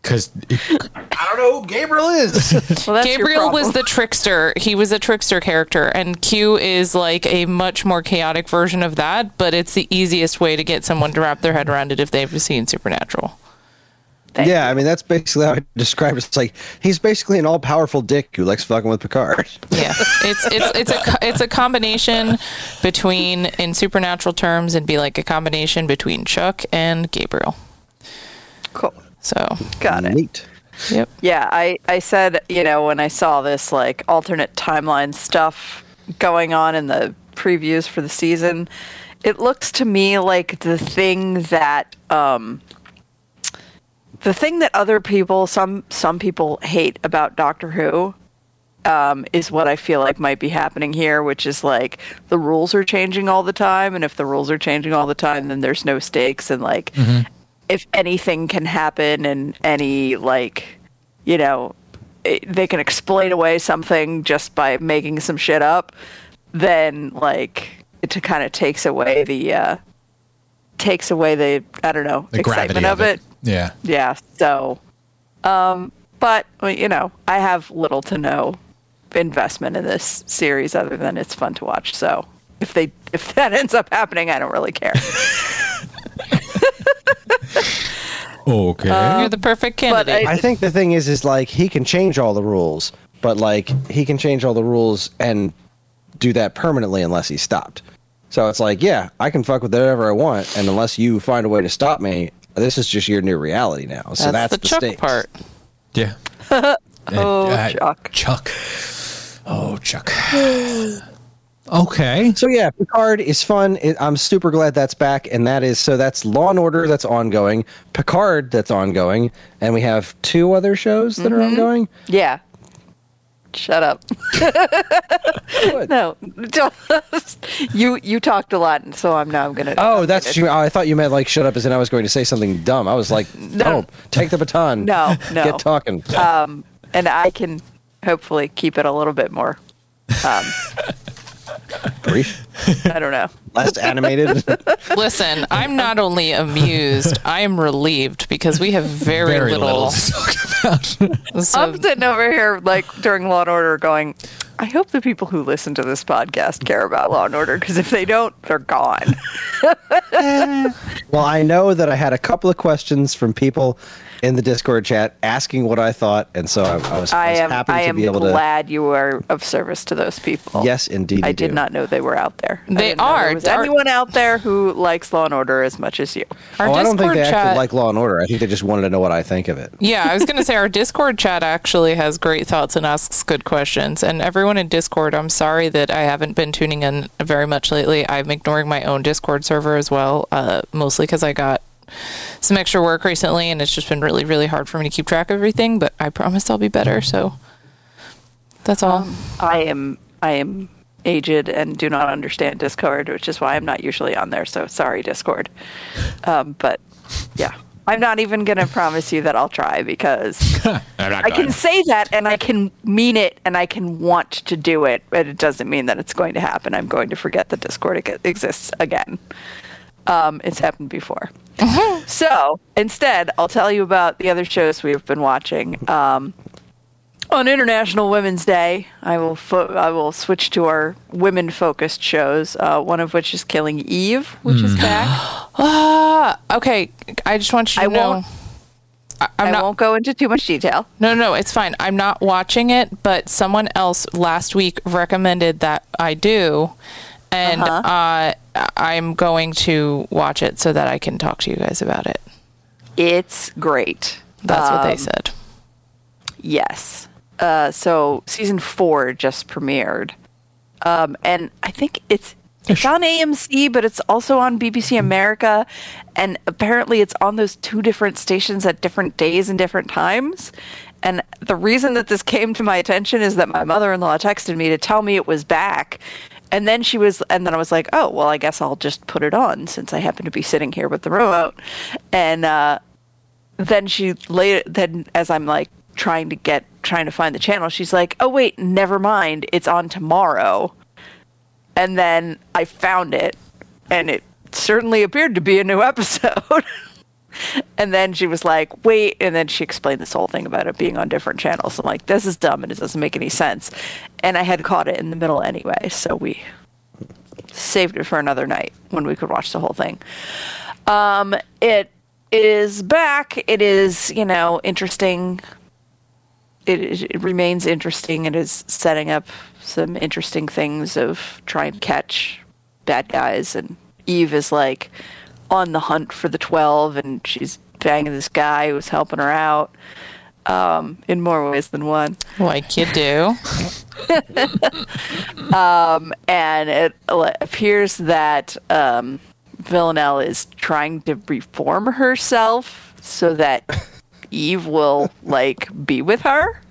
Because I don't know who Gabriel is. Well, Gabriel was the trickster. He was a trickster character, and Q is like a much more chaotic version of that. But it's the easiest way to get someone to wrap their head around it if they've seen Supernatural. Thank yeah, I mean that's basically how I describe it. It's like he's basically an all-powerful dick who likes fucking with Picard. Yeah, it's it's it's a it's a combination between in supernatural terms, it'd be like a combination between Chuck and Gabriel. cool. So, Got it. Neat. yep. Yeah, I, I said, you know, when I saw this like alternate timeline stuff going on in the previews for the season, it looks to me like the thing that um the thing that other people some some people hate about Doctor Who um, is what I feel like might be happening here, which is like the rules are changing all the time, and if the rules are changing all the time, then there's no stakes, and like if anything can happen, and any like you know it, they can explain away something just by making some shit up, then like it kind of takes away the uh, takes away the I don't know the excitement of it. Yeah. Yeah. So, um, but you know, I have little to no investment in this series other than it's fun to watch. So if they if that ends up happening, I don't really care. Okay. Um, You're the perfect but candidate. I think the thing is, is like he can change all the rules, but like he can change all the rules and do that permanently unless he's stopped. So it's like, yeah, I can fuck with whatever I want, and unless you find a way to stop me, this is just your new reality now. So that's, that's, the, Chuck stakes. part. yeah. And, Oh, Chuck. Chuck. Oh, Chuck. okay. So yeah, Picard is fun. It, I'm super glad that's back, and that is so that's Law and Order that's ongoing, Picard that's ongoing, and we have two other shows that are ongoing. yeah. Shut up. What? No, just, you you talked a lot, so I'm now I'm gonna. Oh, that's what you. Oh, I thought you meant like shut up, as in I was going to say something dumb. I was like, no, take the baton. No, no. get talking. um, and I can hopefully keep it a little bit more. Um, Brief, I don't know. less animated. Listen, I'm not only amused, I am relieved because we have very, Very little little. to talk about. so- I'm sitting over here like during Law and Order, going, I hope the people who listen to this podcast care about Law and Order because if they don't, they're gone. Eh, well, I know that I had a couple of questions from people in the Discord chat asking what I thought, and so I, I was, I I was am happy I to am be able to. I am glad you were of service to those people. Yes, indeed. I you did do. not know they were out there. They are. There was Our- anyone out there who likes Law and Order as much as you? our Oh, I don't think Discord they chat. actually like Law and Order. I think they just wanted to know what I think of it. Yeah, I was going to say our Discord chat actually has great thoughts and asks good questions, and everyone in Discord. I'm sorry that I haven't been tuning in very much lately. I'm ignoring my own Discord server as well, uh, mostly because I got some extra work recently, and it's just been really, really hard for me to keep track of everything. But I promise I'll be better. So that's all. I am I am aged and do not understand Discord, which is why I'm not usually on there. So sorry, Discord. Um, but yeah, I'm not even gonna promise you that I'll try because I'm not I can say that and I can mean it and I can want to do it, but it doesn't mean that it's going to happen. I'm going to forget that Discord exists again. Um, it's happened before. so instead, I'll tell you about the other shows we've been watching. Um, on International Women's Day, I will fo- I will switch to our women-focused shows. Uh, one of which is Killing Eve, which is back. Ah, okay. I just want you to I know. won't- I, I'm I not. won't go into too much detail. No, no, it's fine. I'm not watching it, but someone else last week recommended that I do, and Uh-huh. uh, I'm going to watch it so that I can talk to you guys about it. It's great. That's what they Um, said. Yes. Uh, so season four just premiered, um, and I think it's it's on AMC, but it's also on BBC America, and apparently it's on those two different stations at different days and different times. And the reason that this came to my attention is that my mother-in-law texted me to tell me it was back. And then she was, and then I was like, oh, well, I guess I'll just put it on since I happen to be sitting here with the remote. And uh, then she later then as i'm like trying to get trying to find the channel she's like oh wait never mind. It's on tomorrow. And then i found it and it certainly appeared to be a new episode and then she was like wait and then she explained this whole thing about it being on different channels i'm like this is dumb and it doesn't make any sense and i had caught it in the middle anyway so we saved it for another night when we could watch the whole thing um, it is back. It is, you know, interesting. It, it remains interesting. It is setting up some interesting things of trying to catch bad guys. And Eve is like on the hunt for the 12, and she's banging this guy who's helping her out um, in more ways than one. Like you do. and it appears that um, Villanelle is trying to reform herself so that Eve will like be with her.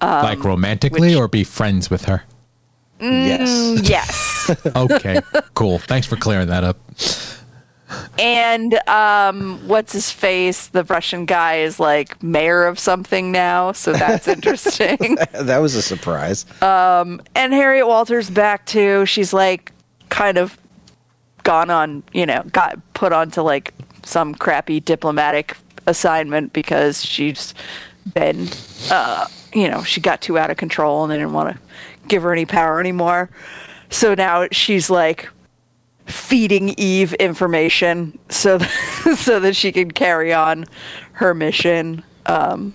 like romantically which- or be friends with her? Yes. Yes, Okay, cool. Thanks for clearing that up. And um, what's his face? The Russian guy is like mayor of something now, so that's interesting. that was a surprise. and Harriet Walter's back too. She's like kind of gone on, you know, got put onto like some crappy diplomatic assignment because she's been, uh, you know, she got too out of control and they didn't want to give her any power anymore. So now she's like feeding Eve information so that, so that she can carry on her mission. Um,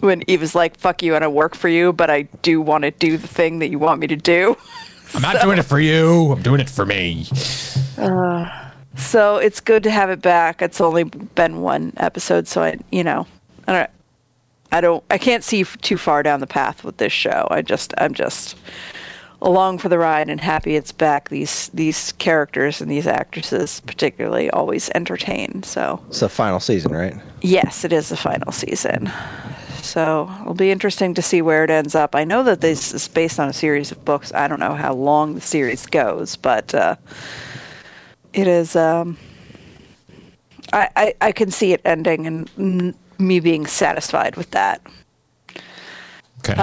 when Eve is like, "Fuck you, and I work for you, but I do want to do the thing that you want me to do." I'm not doing it for you. I'm doing it for me. So it's good to have it back. It's only been one episode, so I, you know, I don't, I don't, I can't see f- too far down the path with this show. I just, I'm just along for the ride and happy it's back. These these characters and these actresses, particularly, always entertain. So It's the final season, right? yes, it is the final season. So it'll be interesting to see where it ends up. I know that this is based on a series of books. I don't know how long the series goes, but uh, it is. Um, I, I I can see it ending and me being satisfied with that. Okay.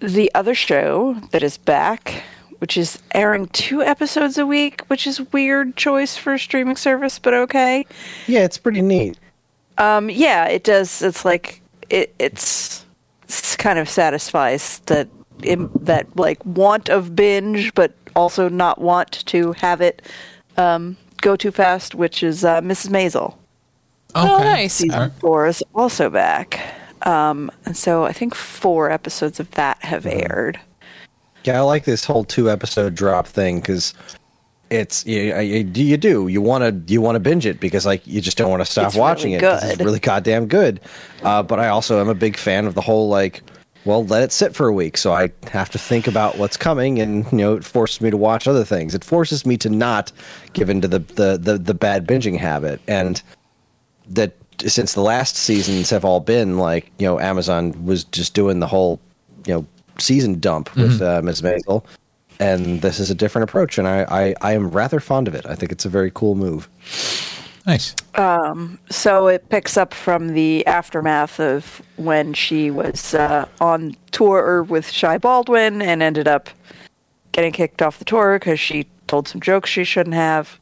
The other show that is back, which is airing two episodes a week, which is weird choice for a streaming service, but okay. Yeah, it's pretty neat. Um, yeah, it does. It's like it, it's, it's kind of satisfies that im, that like want of binge, but also not want to have it um, go too fast, which is uh, Mrs. Maisel. Oh, nice. Season four is also back, um, and so I think four episodes of that have aired. Yeah, I like this whole two episode drop thing because it's you, you, you do you want to you want to binge it because like you just don't want to stop It's watching really it it's really goddamn good. Uh, but I also am a big fan of the whole like well, let it sit for a week. So I have to think about what's coming, and you know, it forces me to watch other things. It forces me to not give into the the the, the bad binging habit, and that since the last seasons have all been like you know, Amazon was just doing the whole you know season dump with uh, Ms. Maisel, and this is a different approach, and I, I I am rather fond of it. I think it's a very cool move. Nice. Um, So it picks up from the aftermath of when she was uh, on tour with Shy Baldwin and ended up getting kicked off the tour because she told some jokes she shouldn't have.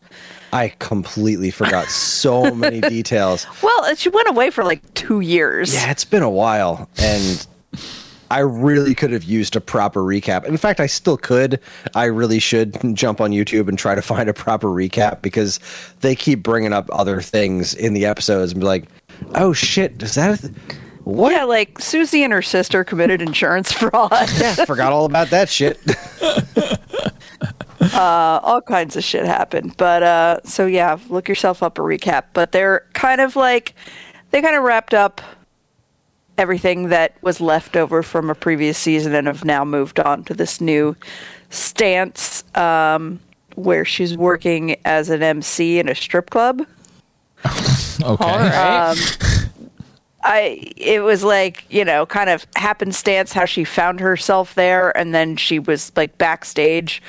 I completely forgot so many details. Well, she went away for like two years. Yeah, it's been a while, and I really could have used a proper recap. In fact, I still could. I really should jump on YouTube and try to find a proper recap because they keep bringing up other things in the episodes and be like, "Oh shit, does that?" Th- what? Yeah, like Susie and her sister committed insurance fraud. Yeah, forgot all about that shit. all kinds of shit happened. But uh so yeah, look yourself up a recap. But they're kind of like they kind of wrapped up everything that was left over from a previous season and have now moved on to this new stance um where she's working as an MC in a strip club. Okay. All right. Um, I it was like you know kind of happenstance how she found herself there, and then she was like backstage,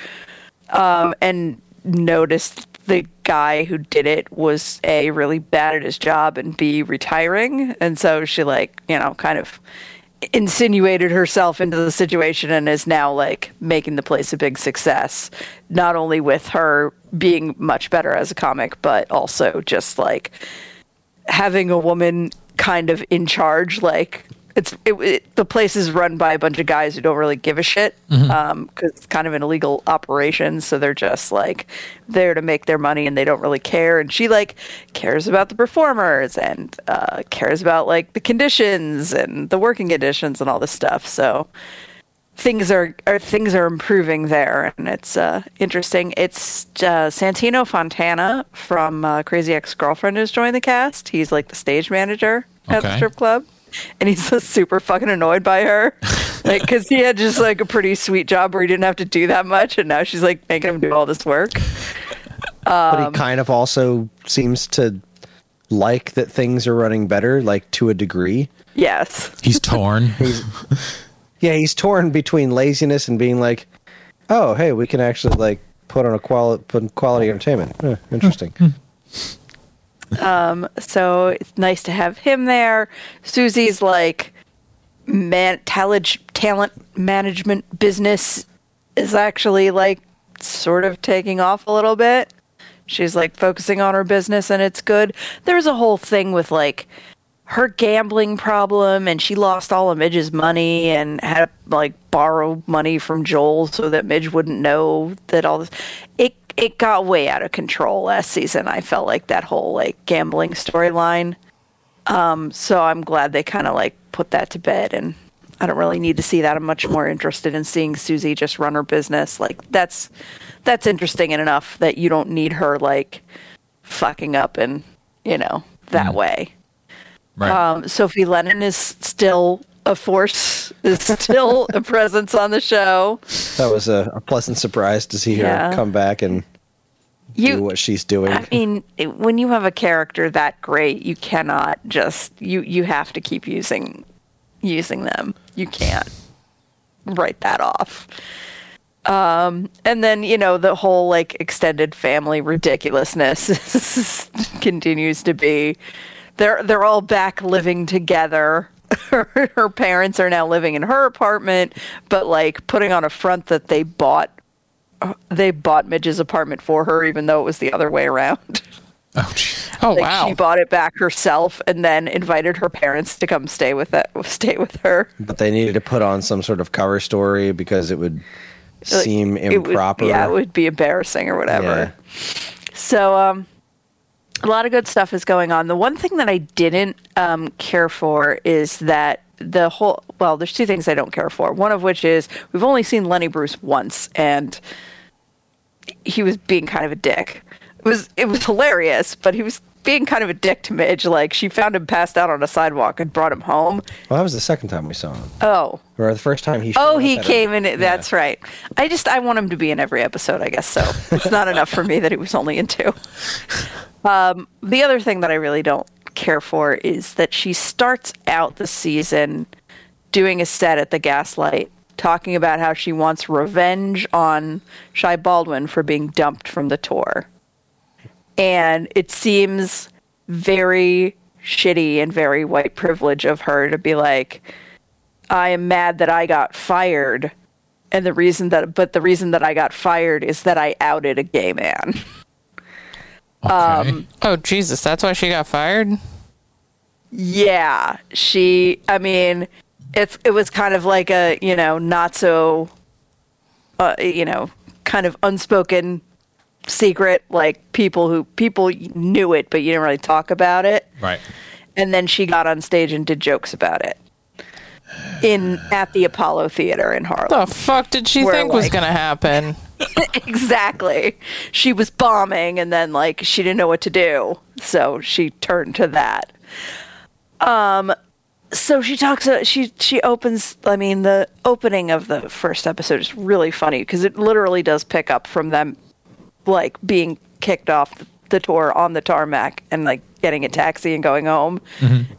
um, and noticed the guy who did it was a really bad at his job and b retiring, and so she like you know kind of insinuated herself into the situation and is now like making the place a big success not only with her being much better as a comic but also just like having a woman kind of in charge like it's it, it, the place is run by a bunch of guys who don't really give a shit because it's kind of an illegal operation so they're just like there to make their money and they don't really care and she like cares about the performers and uh, cares about like the conditions and the working conditions and all this stuff so things are, are things are improving there, and it's uh, interesting. It's uh, Santino Fontana from uh, Crazy Ex Girlfriend who's joined the cast. He's like the stage manager at the strip club, and he's just super fucking annoyed by her, like because he had just like a pretty sweet job where he didn't have to do that much, and now she's like making him do all this work. but Um, he kind of also seems to like that things are running better, like to a degree. Yes, He's torn. Yeah, he's torn between laziness and being like, "Oh, hey, we can actually like put on a quality put quality entertainment." Eh, interesting. so it's nice to have him there. Susie's like man talent talent management business is actually like sort of taking off a little bit. She's like focusing on her business and it's good. There's a whole thing with like her gambling problem and she lost all of Midge's money and had to like borrow money from Joel so that Midge wouldn't know that all this it it got way out of control last season. I felt like that whole like gambling storyline. Um so I'm glad they kind of like put that to bed and I don't really need to see that. I'm much more interested in seeing Susie just run her business. Like that's that's interesting enough that you don't need her like fucking up and you know that way. Right. Um, Sophie Lennon is still a force, is still a presence on the show. That was a, a pleasant surprise to see her come back and do what she's doing. I mean, it- when you have a character that great, you cannot just you you have to keep using using them. You can't write that off. Um, and then you know the whole like extended family ridiculousness continues to be. They're they're all back living together. her, her parents are now living in her apartment, but like putting on a front that they bought they bought Midge's apartment for her, even though it was the other way around. oh. Oh like wow. she bought it back herself and then invited her parents to come stay with it, stay with her. but they needed to put on some sort of cover story because it would Like, seem it would- improper. yeah, it would be embarrassing or whatever. Yeah. So, um, a lot of good stuff is going on. The one thing that I didn't um, care for is that the whole well, there's two things I don't care for. One of which is we've only seen Lenny Bruce once, and he was being kind of a dick. It was it was hilarious, but he was being kind of a dick to Midge. Like she found him passed out on a sidewalk and brought him home. Well, that was the second time we saw him, Oh, or the first time he. oh, he came in. it That's right. I just I want him to be in every episode. I guess so. It's not enough for me that he was only in two. Um, the other thing that I really don't care for is that she starts out the season doing a set at the Gaslight, talking about how she wants revenge on Shy Baldwin for being dumped from the tour. And it seems very shitty and very white privilege of her to be like, I am mad that I got fired. And the reason that, but the reason that I got fired is that I outed a gay man. Okay. Oh Jesus, that's why she got fired. Yeah, she. I mean, it's it was kind of like a you know not so, uh, you know, kind of unspoken secret. Like people who people knew it, but you didn't really talk about it. right. And then she got on stage and did jokes about it in at the Apollo Theater in Harlem. The fuck did she We're think was gonna happen? exactly. She was bombing and then like she didn't know what to do. So she turned to that. Um so she talks uh, she she opens I mean the opening of the first episode is really funny because it literally does pick up from them like being kicked off the tour on the tarmac and like getting a taxi and going home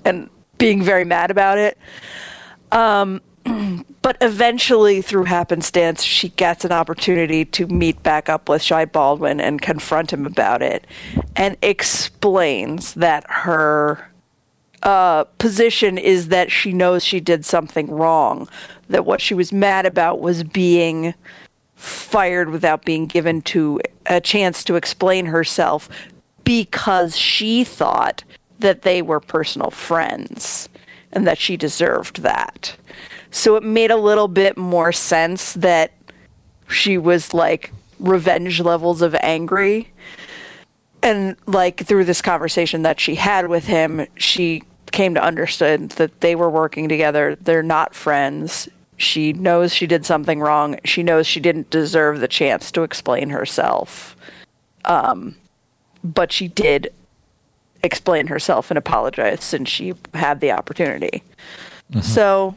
and being very mad about it. Um, but eventually, through happenstance, she gets an opportunity to meet back up with Shy Baldwin and confront him about it, and explains that her uh, position is that she knows she did something wrong. That what she was mad about was being fired without being given to a chance to explain herself because she thought that they were personal friends and that she deserved that. So it made a little bit more sense that she was like revenge levels of angry. And like through this conversation that she had with him, she came to understand that they were working together. They're not friends. She knows she did something wrong. She knows she didn't deserve the chance to explain herself. Um, but she did explain herself and apologize since she had the opportunity. So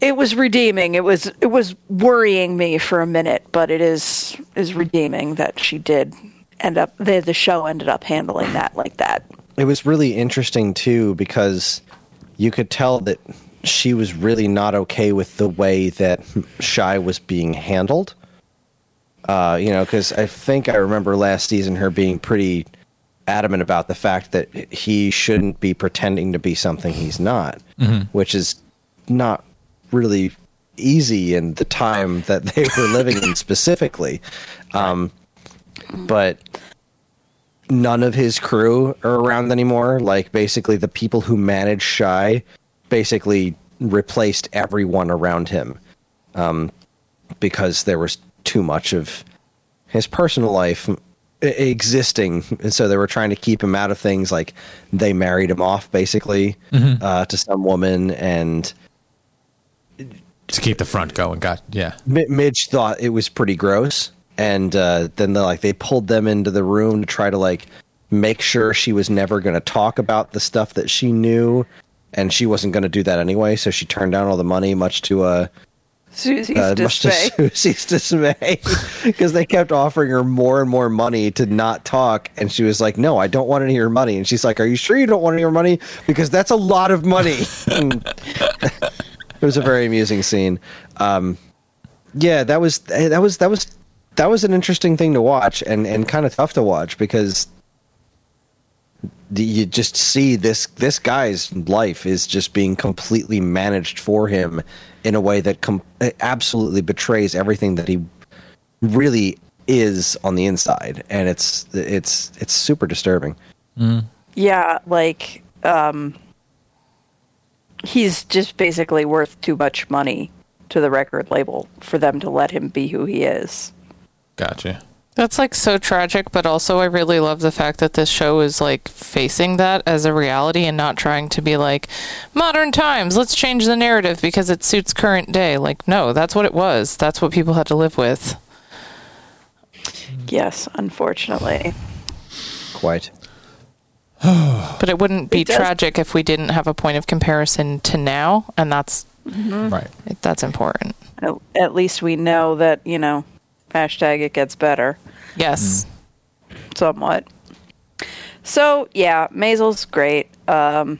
it was redeeming. It was it was worrying me for a minute, but it is is redeeming that she did end up the the show ended up handling that like that. It was really interesting too because you could tell that she was really not okay with the way that Shy was being handled. Uh, you know, because I think I remember last season her being pretty adamant about the fact that he shouldn't be pretending to be something he's not, which is not really easy in the time that they were living in specifically. Um, but none of his crew are around anymore. Like basically the people who manage Shy basically replaced everyone around him um, because there was too much of his personal life existing, and so they were trying to keep him out of things. Like they married him off basically uh, to some woman, and To keep the front going. Got yeah. Mi- Midge thought it was pretty gross, and uh, then they like they pulled them into the room to try to like make sure she was never going to talk about the stuff that she knew, and she wasn't going to do that anyway. So she turned down all the money, much to uh, Susie's uh much to dismay. Susie's dismay, because they kept offering her more and more money to not talk, and she was like, "No, I don't want any of your money." And she's like, "Are you sure you don't want any of your money? Because that's a lot of money." It was a very amusing scene. Um, yeah, that was that was that was that was an interesting thing to watch, and and kind of tough to watch because you just see this this guy's life is just being completely managed for him in a way that com- absolutely betrays everything that he really is on the inside, and it's it's it's super disturbing. Yeah, like um he's just basically worth too much money to the record label for them to let him be who he is. Gotcha. That's like so tragic, but also I really love the fact that this show is like facing that as a reality and not trying to be like modern times, let's change the narrative because it suits current day. Like, no, that's what it was. That's what people had to live with. Yes, unfortunately. Quite. but it wouldn't be It tragic if we didn't have a point of comparison to now, and that's mm-hmm. Right. that's important. At, at least we know that you know, hashtag it gets better Yes. somewhat. So yeah, Maisel's great. Um,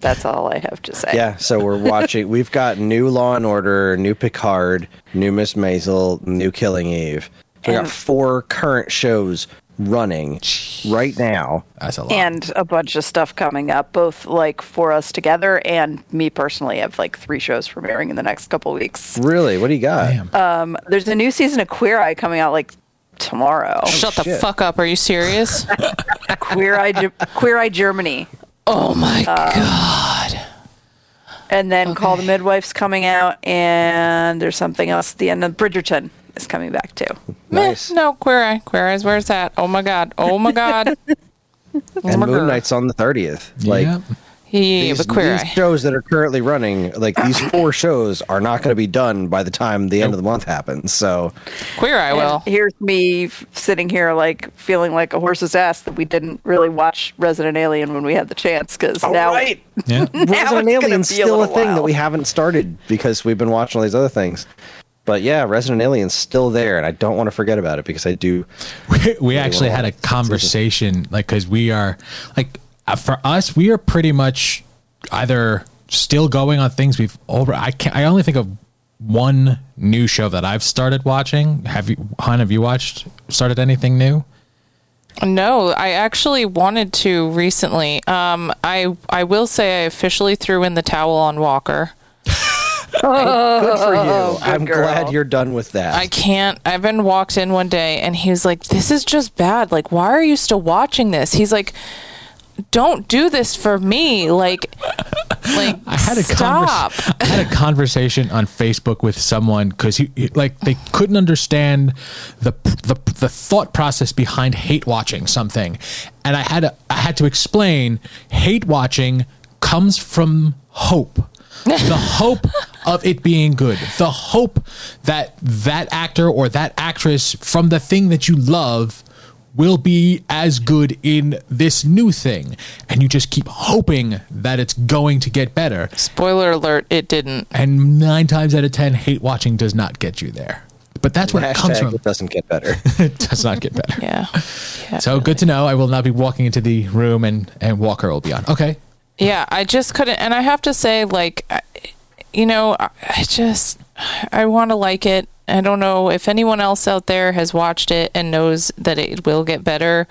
that's all I have to say. Yeah, so we're watching. We've got new Law and Order, new Picard, new Miss Maisel, new Killing Eve. We got four current shows running right now. That's a lot. and a bunch of stuff coming up, both like for us together and me personally. I have like three shows premiering in the next couple weeks. Really, what do you got? Damn. Um, there's a new season of Queer Eye coming out like tomorrow. Shut the fuck up. Are you serious? Queer Eye, Ge- Queer Eye Germany, oh my Uh, god. and then Call the Okay. Midwife's coming out, and there's something else at the end of Bridgerton is coming back too. Nice. Meh, no, Queer Eye. Queer Eye's where's that? Oh my god. Oh my god. Oh And my Moon God. Knight's on the thirtieth. Like Yep. Yeah, yeah, yeah, these, but Queer these Eye. shows that are currently running, like these four shows, are not going to be done by the time the end of the month happens. So Queer Eye And will. here's me f- sitting here like feeling like a horse's ass that we didn't really watch Resident Alien when we had the chance because oh, now Yeah. Now Resident it's gonna Alien's be a still a little thing while. that we haven't started because we've been watching all these other things. But yeah, Resident Alien's still there, and I don't want to forget about it because I do. we, we actually had a conversation like because we are like uh, for us we are pretty much either still going on things we've over i can't i only think of one new show that i've started watching have you hun have you watched started anything new No, I actually wanted to recently. Um, I I will say I officially threw in the towel on Walker. Good for you. Oh, good I'm girl. glad you're done with that. I can't. Evan walked in one day and he was like, "This is just bad. Like, why are you still watching this?" He's like, "Don't do this for me." Like, like I had a stop. convers- I had a conversation on Facebook with someone because he he- like they couldn't understand the, the the thought process behind hate watching something, and I had to, I had to explain hate watching comes from hope. The hope of it being good. The hope that that actor or that actress from the thing that you love will be as good in this new thing. And you just keep hoping that it's going to get better. Spoiler alert: It didn't. and nine times out of ten hate watching does not get you there. But that's where it comes Hashtag from. it doesn't get better. it does not get better. Yeah. yeah. So good to know. I will not be walking into the room and and walker will be on. Okay Yeah, I just couldn't, and I have to say, like, I- you know, I just I want to like it. I don't know if anyone else out there has watched it and knows that it will get better.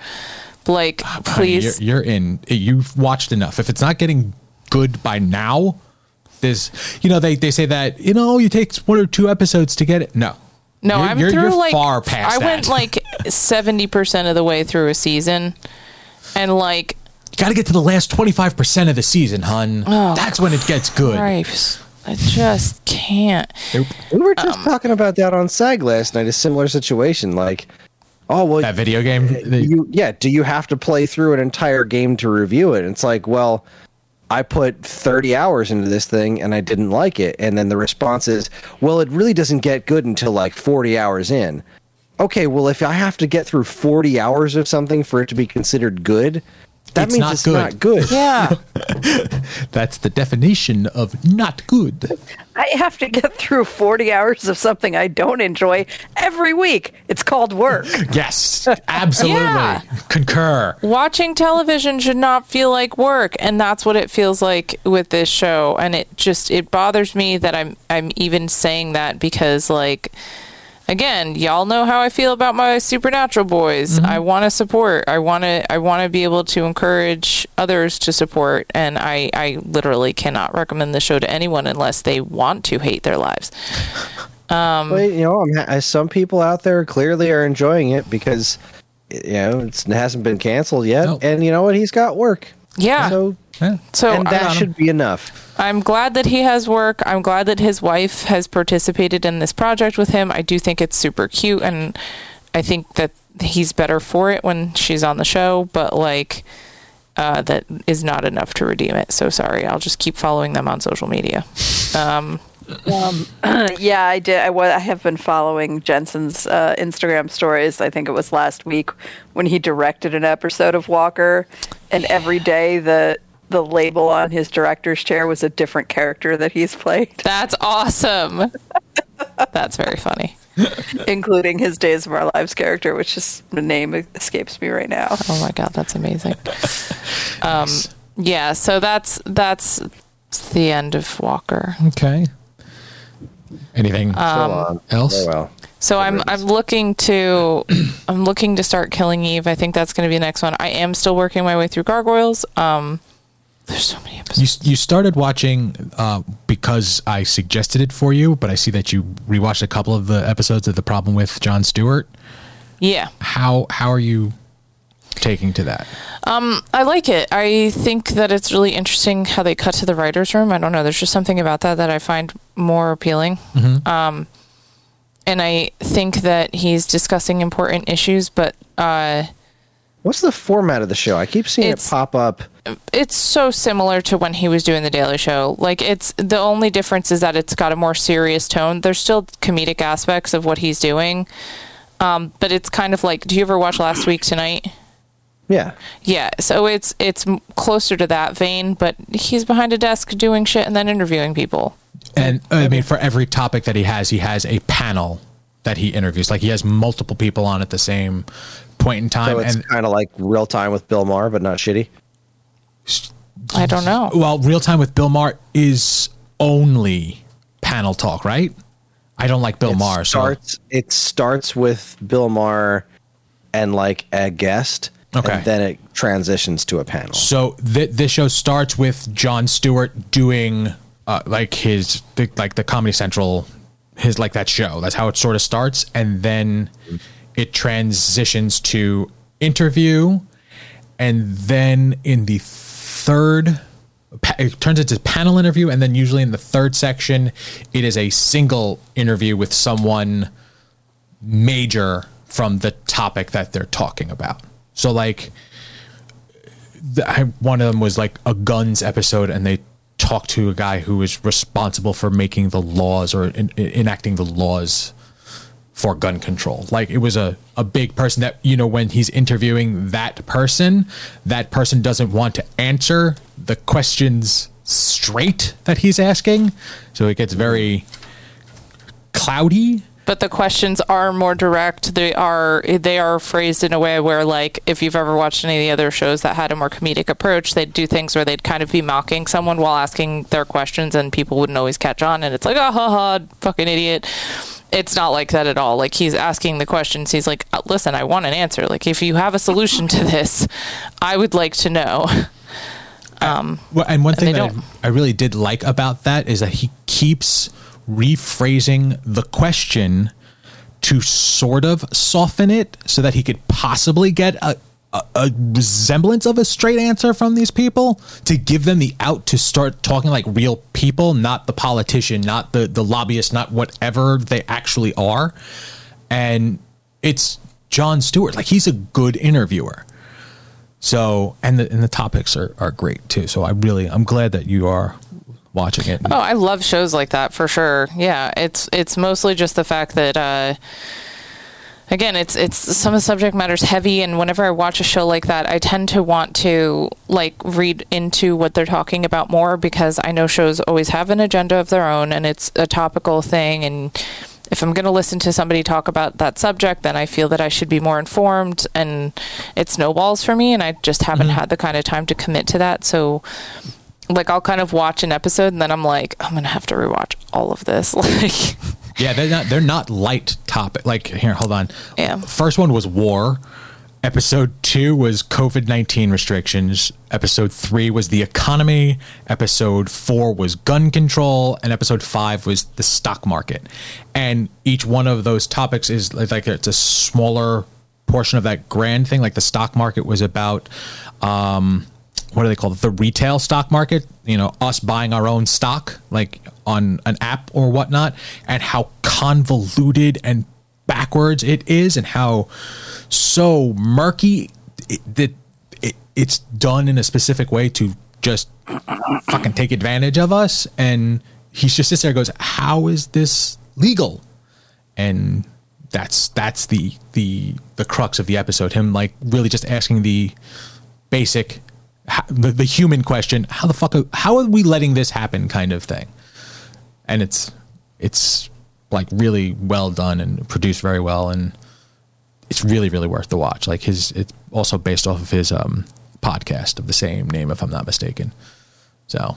Like, ah, Honey, please, you're, you're in you've watched enough. If it's not getting good by now there's you know they, they say that you know you take one or two episodes to get it. No. No, You're- I'm you're- through you're like far past I went like seventy percent of the way through a season, and like, got to get to the last 25% of the season hun Oh, that's when it gets good Christ, I just can't. we were just um, talking about that on SAG last night. A similar situation, like, oh well, that video game uh, the- you yeah. Do you have to play through an entire game to review it? It's like, well, I put 30 hours into this thing and I didn't like it. And then the response is, well, it really doesn't get good until like 40 hours in. Okay, well, if I have to get through 40 hours of something for it to be considered good, that It's means not it's good. not good. Yeah, that's the definition of not good I have to get through 40 hours of something I don't enjoy every week. It's called work. yes absolutely Yeah. concur watching television should not feel like work and that's what it feels like with this show and it just it bothers me that i'm i'm even saying that because like again y'all know how i feel about my supernatural boys i want to support i want to i want to be able to encourage others to support and i i literally cannot recommend the show to anyone unless they want to hate their lives Um, Well, you know, I'm ha- some people out there clearly are enjoying it because you know it's, it hasn't been canceled yet, No. and you know what? He's got work. yeah So, Yeah. so and that should be enough. I'm glad that he has work. I'm glad that his wife has participated in this project with him. I do think it's super cute, and I think that he's better for it when she's on the show. But like, uh, that is not enough to redeem it. So sorry. I'll just keep following them on social media. Um, yeah, I did. I, wa- I have been following Jensen's uh, Instagram stories. I think it was last week when he directed an episode of Walker, and every day the the label on his director's chair was a different character that he's played, That's awesome. That's very funny. including his Days of Our Lives character, which is the name escapes me right now. Oh my god, that's amazing. Um, yeah, so that's that's the end of Walker. Okay. Anything So, uh, else? very well. So I'm I'm looking to I'm looking to start Killing Eve. I think that's going to be the next one. I am still working my way through Gargoyles. Um, there's so many episodes. You you started watching uh, because I suggested it for you, but I see that you rewatched a couple of the episodes of the problem with Jon Stewart. Yeah, How how are you taking to that? I like it. I think that it's really interesting how they cut to the writers' room. I don't know. There's just something about that that I find more appealing. Um, and I think that he's discussing important issues, but uh, What's the format of the show? I keep seeing It's- it pop up. it's so similar to when he was doing the Daily Show. Like it's the only difference is that it's got a more serious tone. There's still comedic aspects of what he's doing, um, but it's kind of like. Do you ever watch Last Week Tonight? Yeah. Yeah, so it's it's closer to that vein, but he's behind a desk doing shit and then interviewing people. And uh, I mean, for every topic that he has, he has a panel that he interviews. Like he has multiple people on at the same point in time. So it's and kind of like real time with Bill Maher, but not shitty. I don't know. well, real time with Bill Maher is only panel talk, right? I don't like Bill it Maher. So. It starts with Bill Maher and like a guest. Okay. And then it transitions to a panel. So th- this show starts with Jon Stewart doing uh, like his like the Comedy Central his like that show. That's how it sort of starts, and then it transitions to interview, and then in the third. It turns into panel interview, and then usually in the third section, it is a single interview with someone major from the topic that they're talking about. So, like, the, I, one of them was like a guns episode, and they talked to a guy who was responsible for making the laws or in, in- enacting the laws for gun control. Like it was a, a big person that, you know, when he's interviewing that person, that person doesn't want to answer the questions straight that he's asking. So it gets very cloudy. But the questions are more direct. They are they are phrased in a way where like if you've ever watched any of the other shows that had a more comedic approach, they'd do things where they'd kind of be mocking someone while asking their questions and people wouldn't always catch on and it's like, oh ha ha, fucking idiot. It's not like that at all. Like he's asking the questions. He's like, "Uh, listen, I want an answer. Like if you have a solution to this, I would like to know. Well, and one thing they that I. I really did like about that is that he keeps rephrasing the question to sort of soften it so that he could possibly get a, a, resemblance of a straight answer from these people to give them the out to start talking like real people, not the politician, not the, the lobbyist, not whatever they actually are. And it's Jon Stewart. Like he's a good interviewer. So and the and the topics are, are great too. So I really I'm glad that you are watching it. Oh, I love shows like that for sure. Yeah, it's it's mostly just the fact that uh again, it's it's some of the subject matter's heavy and whenever I watch a show like that, I tend to want to like read into what they're talking about more because I know shows always have an agenda of their own and it's a topical thing and if I'm going to listen to somebody talk about that subject, then I feel that I should be more informed and it snowballs for me and I just haven't mm-hmm. had the kind of time to commit to that. So like I'll kind of watch an episode and then I'm like, I'm gonna have to rewatch all of this. Like, Yeah, they're not they're not light topic. Like here, hold on. Yeah. First one was war. Episode two was COVID nineteen restrictions. Episode three was the economy. Episode four was gun control, and episode five was the stock market. And each one of those topics is like like it's a smaller portion of that grand thing. Like the stock market was about um, what do they call it? The retail stock market. You know, us buying our own stock, like on an app or whatnot, and how convoluted and backwards it is, and how so murky it, that it, it's done in a specific way to just fucking take advantage of us. And he just sits there and goes, "How is this legal?" And that's that's the the the crux of the episode. Him like really just asking the basic, the, the human question: How the fuck? Are, how are we letting this happen? Kind of thing. And it's it's like really well done and produced very well, and it's really really worth the watch. Like his, it's also based off of his um podcast of the same name, if I'm not mistaken. So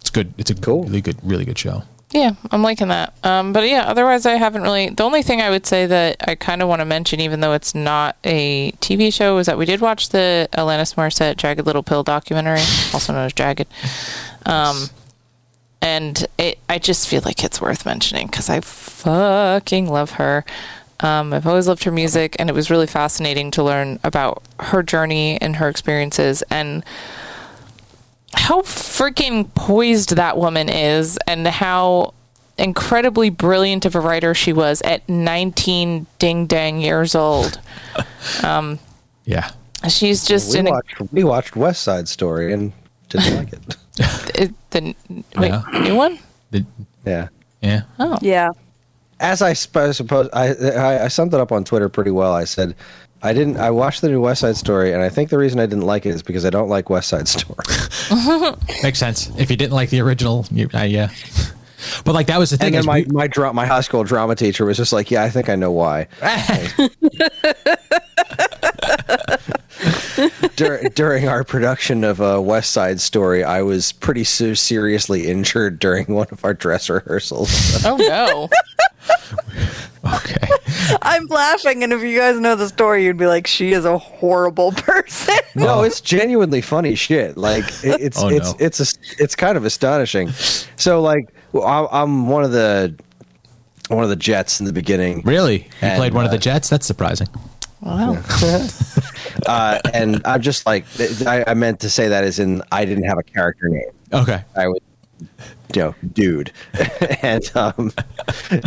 it's good. It's a Cool. really good, really good show. Yeah, I'm liking that. Um, but yeah, otherwise, I haven't really. The only thing I would say that I kind of want to mention, even though it's not a TV show, is that we did watch the Alanis Morissette Jagged Little Pill documentary, also known as Jagged. Um, and it, I just feel like it's worth mentioning because I fucking love her. Um, I've always loved her music, and it was really fascinating to learn about her journey and her experiences and how freaking poised that woman is and how incredibly brilliant of a writer she was at 19 ding dang years old. Um, yeah. She's just we an watched we watched West Side Story and didn't like it. it, the wait, Yeah. new one? The- Yeah. yeah. Oh. Yeah. As I sp- suppose, I, I I summed it up on Twitter pretty well. I said, I didn't. I watched the new West Side Story, and I think the reason I didn't like it is because I don't like West Side Story. Makes sense. If you didn't like the original, you, uh, yeah. But like that was the thing. and then is my we- my dra- my high school drama teacher was just like, "Yeah, I think I know why." Dur- during our production of uh, West Side Story, I was pretty se- seriously injured during one of our dress rehearsals. Oh no. okay. I'm laughing, and if you guys know the story, you'd be like, "She is a horrible person." No, it's genuinely funny shit. Like it, it's Oh, it's no. it's a, it's kind of astonishing. So like I- I'm one of the one of the Jets in the beginning. Really? You And, played one of the uh, Jets? That's surprising. Wow. uh, and I'm just like I, I meant to say that as in I didn't have a character name. Okay. I was, you know, dude, and um,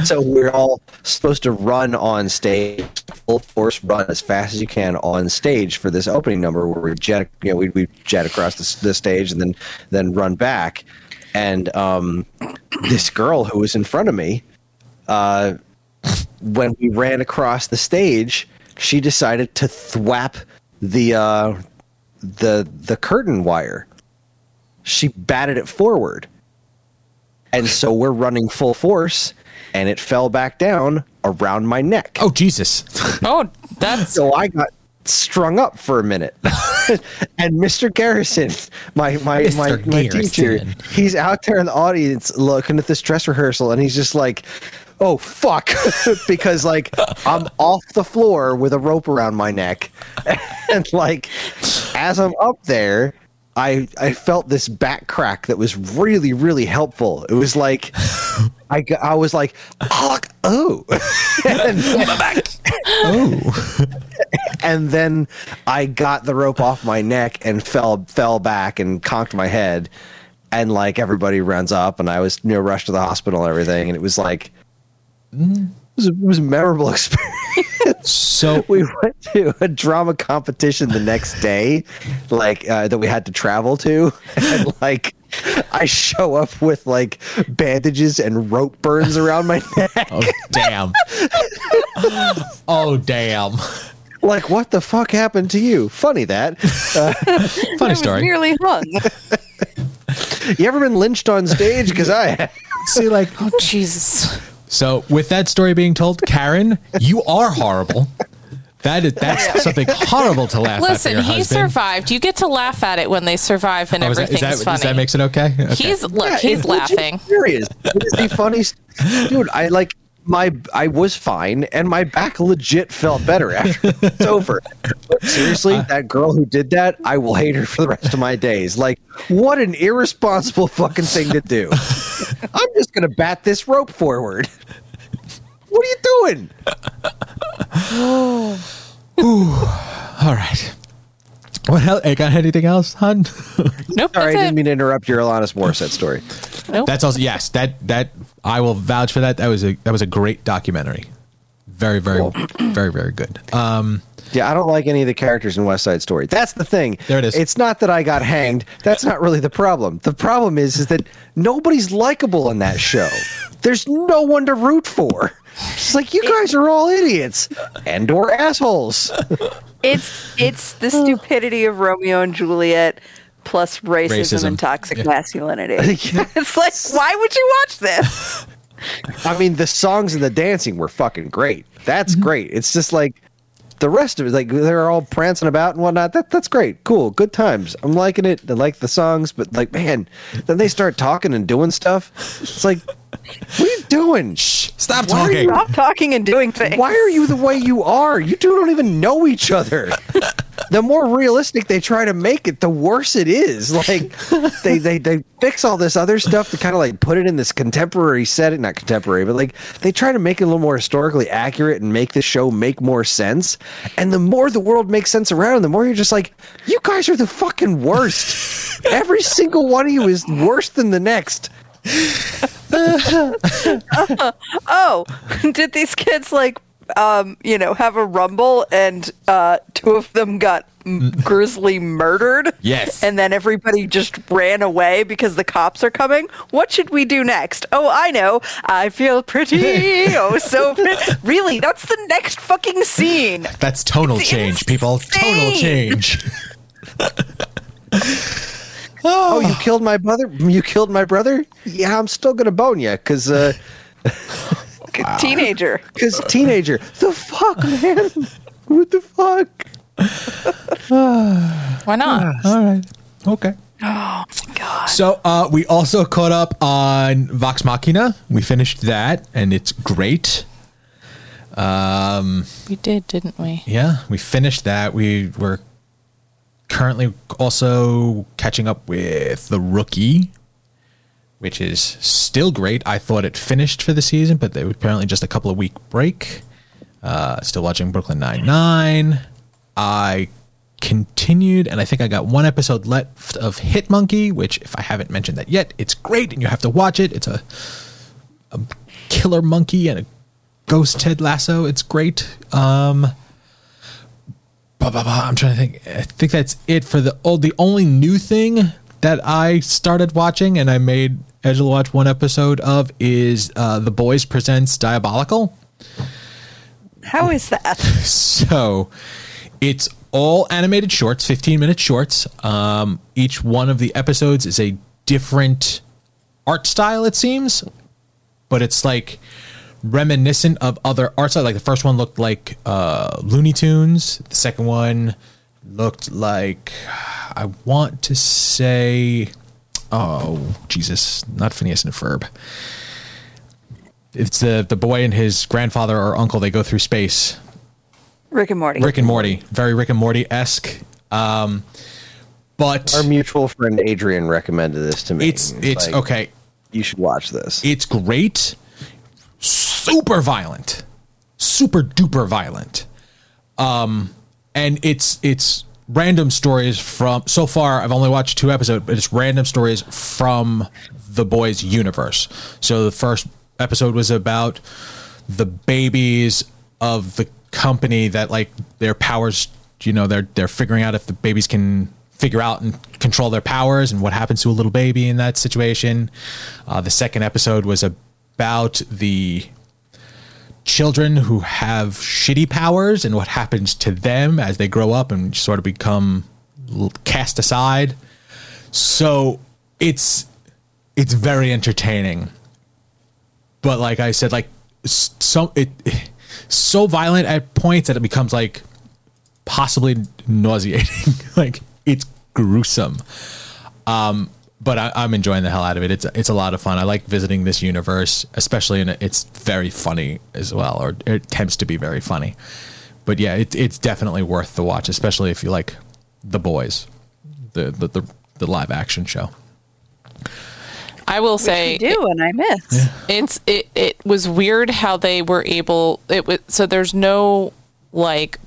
so we're all supposed to run on stage, full force run as fast as you can on stage for this opening number where we jet, you know, we we jet across the, the stage and then then run back, and um, this girl who was in front of me, uh, when we ran across the stage, she decided to thwap the uh, the the curtain wire. She batted it forward, and so we're running full force, and it fell back down around my neck. Oh Jesus. Oh, that's So I got strung up for a minute. and Mr. Garrison, my my my, Mr. my teacher, Garrison. he's out there in the audience looking at this dress rehearsal and he's just like, "Oh fuck." because like I'm off the floor with a rope around my neck. and like as I'm up there, I I felt this back crack that was really really helpful. It was like I I was like, oh, oh. and, Oh. and then I got the rope off my neck and fell fell back and conked my head, and like everybody runs up, and I was you know rushed to the hospital and everything, and it was like it was a, it was a memorable experience. So we went to a drama competition the next day, like uh, that we had to travel to, and like I show up with like bandages and rope burns around my neck. Oh damn. oh damn. Like, what the fuck happened to you? Funny that. Funny I was story. nearly hung. You ever been lynched on stage? Because I. See, like, oh Jesus. So with that story being told, Karen, you are horrible. That is that's something horrible to laugh at. Listen, he husband. survived. You get to laugh at it when they survive and Oh, is that, everything's is that, funny. does that makes it okay? okay. He's look, Yeah, he's it's legit laughing. Serious. It's the funniest, dude. I like my. I was fine, and my back legit felt better after it's over. But seriously, uh, that girl who did that, I will hate her for the rest of my days. Like, what an irresponsible fucking thing to do. I'm just gonna bat this rope forward. What are you doing? All right. What else? I got anything else, hun? Nope, Sorry, I didn't it. mean to interrupt your Alanis Morissette story. Nope. That's also yes. That that I will vouch for that. That was a that was a great documentary. very, very, very, very good. Um, Yeah, I don't like any of the characters in West Side Story. That's the thing. There it is. It's not that I got hanged. That's not really the problem. The problem is, is that nobody's likable in that show. There's no one to root for. It's like you guys are all idiots and or assholes. It's it's the stupidity of Romeo and Juliet plus racism, Racism. and toxic Yeah. masculinity. it's like, why would you watch this? I mean, the songs and the dancing were fucking great. That's mm-hmm. great. It's just like the rest of it, like they're all prancing about and whatnot. That that's great, cool, good times. I'm liking it. I like the songs, but like, man, then they start talking and doing stuff. It's like, what are you doing? stop Why are talking. you- Stop talking and doing things. Why are you the way you are? You two don't even know each other. the more realistic they try to make it, the worse it is. Like they they, they fix all this other stuff to kind of like put it in this contemporary setting, not contemporary, but like they try to make it a little more historically accurate and make the show make more sense. And the more the world makes sense around, the more you're just like, you guys are the fucking worst. Every single one of you is worse than the next. Oh, did these kids like, um, you know, have a rumble and uh, two of them got m- grisly murdered? Yes. And then everybody just ran away because the cops are coming. What should we do next? Oh, I know. I feel pretty. oh, so pretty. Really? That's the next fucking scene. That's tonal It's change, people. Tonal change. Oh, you killed my brother? You killed my brother? Yeah, I'm still gonna bone you because uh, Teenager. because teenager. The fuck, man? What the fuck? Why not? All right. Okay. Oh God. So uh, we also caught up on Vox Machina. We finished that, and it's great. Um, we did, didn't we? Yeah, we finished that. We were currently also catching up with The Rookie, which is still great. I thought it finished for the season, but there was apparently just a couple of week break. Uh, still watching Brooklyn Nine Nine. I continued, and I think I got one episode left of Hit Monkey, which, if I haven't mentioned that yet, it's great, and you have to watch it. It's a, a killer monkey and a ghost Ted Lasso. It's great. Um, blah, blah, blah. I'm trying to think. I think that's it for the oh, the only new thing that I started watching and I made Angela watch one episode of is uh, The Boys Presents Diabolical. How is that? So it's all animated shorts, 15 minute shorts. Um, each one of the episodes is a different art style, it seems, but it's like reminiscent of other art style. Like the first one looked like uh, Looney Tunes, the second one looked like, I want to say, oh, Jesus, not Phineas and Ferb. It's the the boy and his grandfather or uncle. They go through space. Rick and Morty. Rick and Morty, very Rick and Morty esque. Um, but Our mutual friend Adrian recommended this to me. it's it's like, okay. You should watch this. It's great. Super violent, super duper violent. Um, and it's it's random stories from. So far, I've only watched two episodes, but it's random stories from the boys' universe. So the first episode was about the babies of the company that like their powers you know they're they're figuring out if the babies can figure out and control their powers and what happens to a little baby in that situation uh, the second episode was about the children who have shitty powers and what happens to them as they grow up and sort of become cast aside so it's it's very entertaining but like I said, like so it so violent at points that it becomes like possibly nauseating. like it's gruesome. Um, but I, I'm enjoying the hell out of it. It's it's a lot of fun. I like visiting this universe, especially in it. It's very funny as well, or it tends to be very funny. But yeah, it, it's definitely worth the watch, especially if you like the boys, the the the, the live action show. I will say I do, and I miss. it's it it was weird how they were able it was so there's no like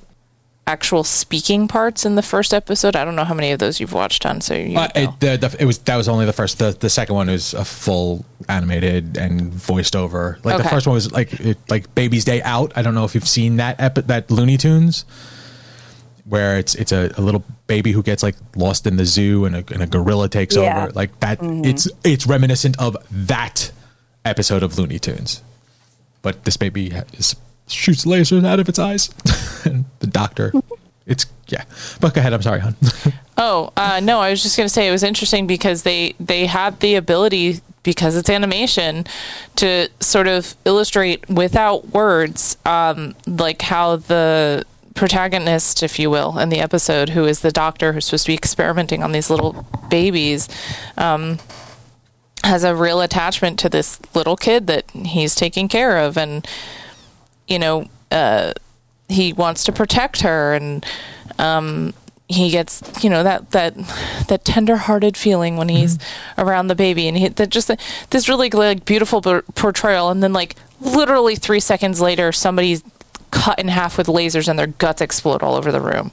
actual speaking parts in the first episode. I don't know how many of those you've watched on, so you Uh, it, the, the, it was that was only the first. The, the second one was a full animated and voiced over. Like the first one was like it, like Baby's Day Out. I don't know if you've seen that epi- that Looney Tunes, where it's it's a, a little baby who gets like lost in the zoo and a, and a gorilla takes Yeah. over. Like that. It's it's reminiscent of that episode of Looney Tunes, but this baby ha- is, shoots lasers out of its eyes, and the doctor. It's yeah. But go ahead. I'm sorry, hon. Oh, uh, no, I was just going to say it was interesting because they they had the ability because it's animation to sort of illustrate without words um, like how the protagonist if you will in the episode who is the doctor who's supposed to be experimenting on these little babies um, has a real attachment to this little kid that he's taking care of and you know uh, he wants to protect her and um, he gets you know that that that tender-hearted feeling when he's around the baby and he that just this really like beautiful portrayal and then like literally 3 seconds later somebody's cut in half with lasers and their guts explode all over the room.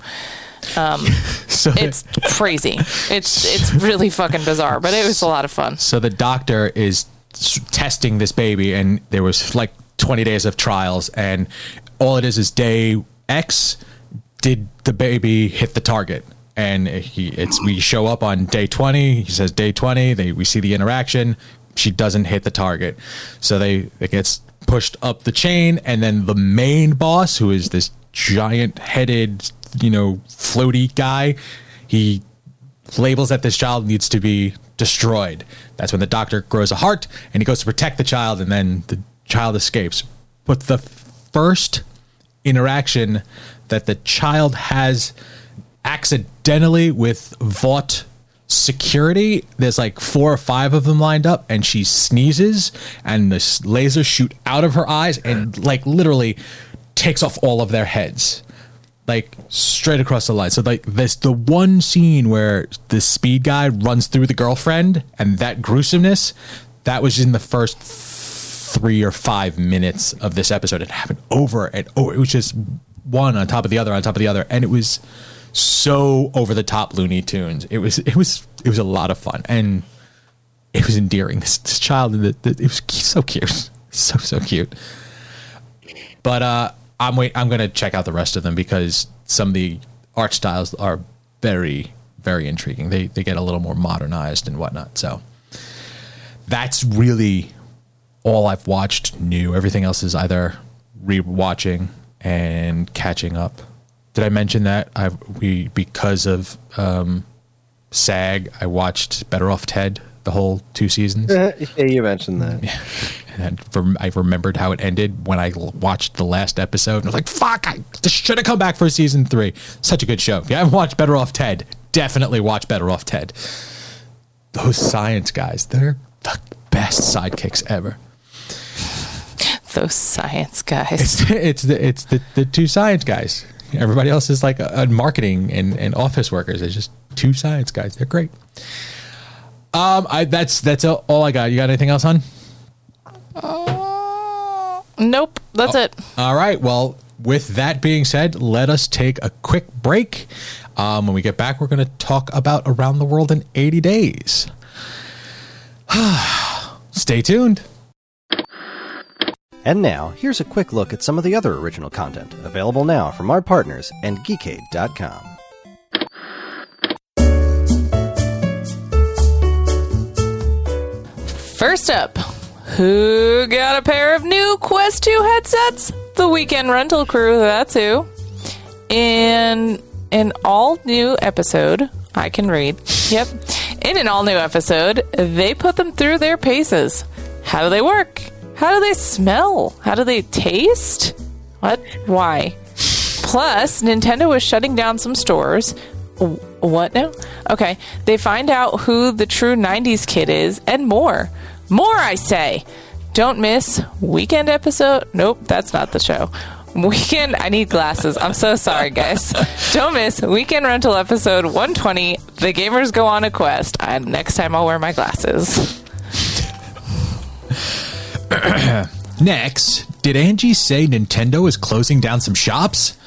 So it's crazy. It's it's really fucking bizarre but it was a lot of fun. So the doctor is testing this baby, and there was like 20 days of trials, and all it is is day X. Did the baby hit the target? And he, it's we show up on day 20. He says day 20. They we see the interaction. She doesn't hit the target, so they it gets pushed up the chain, and then the main boss, who is this giant-headed, you know, floaty guy, he labels that this child needs to be destroyed. That's when the doctor grows a heart and he goes to protect the child, and then the child escapes. But the first interaction that the child has accidentally with Vought security, there's like four or five of them lined up, and she sneezes, and the lasers shoot out of her eyes and like literally takes off all of their heads like straight across the line. So like this the one scene where the speed guy runs through the girlfriend and that gruesomeness, that was in the first three or five minutes of this episode. It happened over and over. It was just one on top of the other on top of the other, and it was so over the top Looney Tunes. It was it was it was a lot of fun and it was endearing. This, this child, the, the, it was so cute, so so cute. But uh, I'm wait. I'm gonna check out the rest of them because some of the art styles are very, very intriguing. They they get a little more modernized and whatnot. So that's really all I've watched new. Everything else is either rewatching and catching up. Did I mention that I we because of um, SAG I watched Better Off Ted the whole two seasons. yeah, you mentioned that. And then I remembered how it ended when I watched the last episode. And I was like, fuck, I should have come back for season three. Such a good show. If you haven't watched Better Off Ted, definitely watch Better Off Ted. Those science guys, they're the best sidekicks ever. Those science guys It's it's the it's the, the two science guys. Everybody else is like a, marketing and, and office workers. It's just two science guys. They're great. Um, I that's that's all I got. You got anything else, hon? nope that's it All right. Well, with that being said, let us take a quick break. Um, when we get back, we're going to talk about Around the World in 80 Days. Stay tuned. And now, here's a quick look at some of the other original content available now from our partners and Geekade.com. First up, who got a pair of new Quest 2 headsets? The Weekend Rental Crew, that's who. In an all new episode, I can read. Yep. In an all new episode, they put them through their paces. How do they work? How do they smell? How do they taste? What? Why? Plus, Nintendo is shutting down some stores. What now? Okay. They find out who the true 90s kid is and more. More, I say. Don't miss weekend episode. Nope, that's not the show. Weekend, I need glasses. I'm so sorry, guys. Don't miss weekend rental episode 120. The gamers go on a quest. And next time I'll wear my glasses. Next, did Angie say Nintendo is closing down some shops?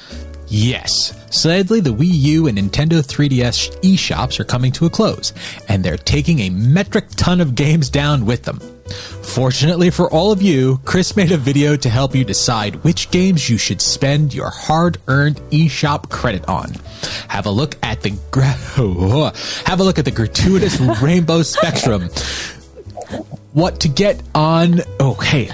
Yes, sadly, the Wii U and Nintendo 3DS eShops are coming to a close, and they're taking a metric ton of games down with them. Fortunately for all of you, Chris made a video to help you decide which games you should spend your hard-earned eShop credit on. Have a look at the gra- have a look at the gratuitous rainbow spectrum. What to get on? Oh, okay,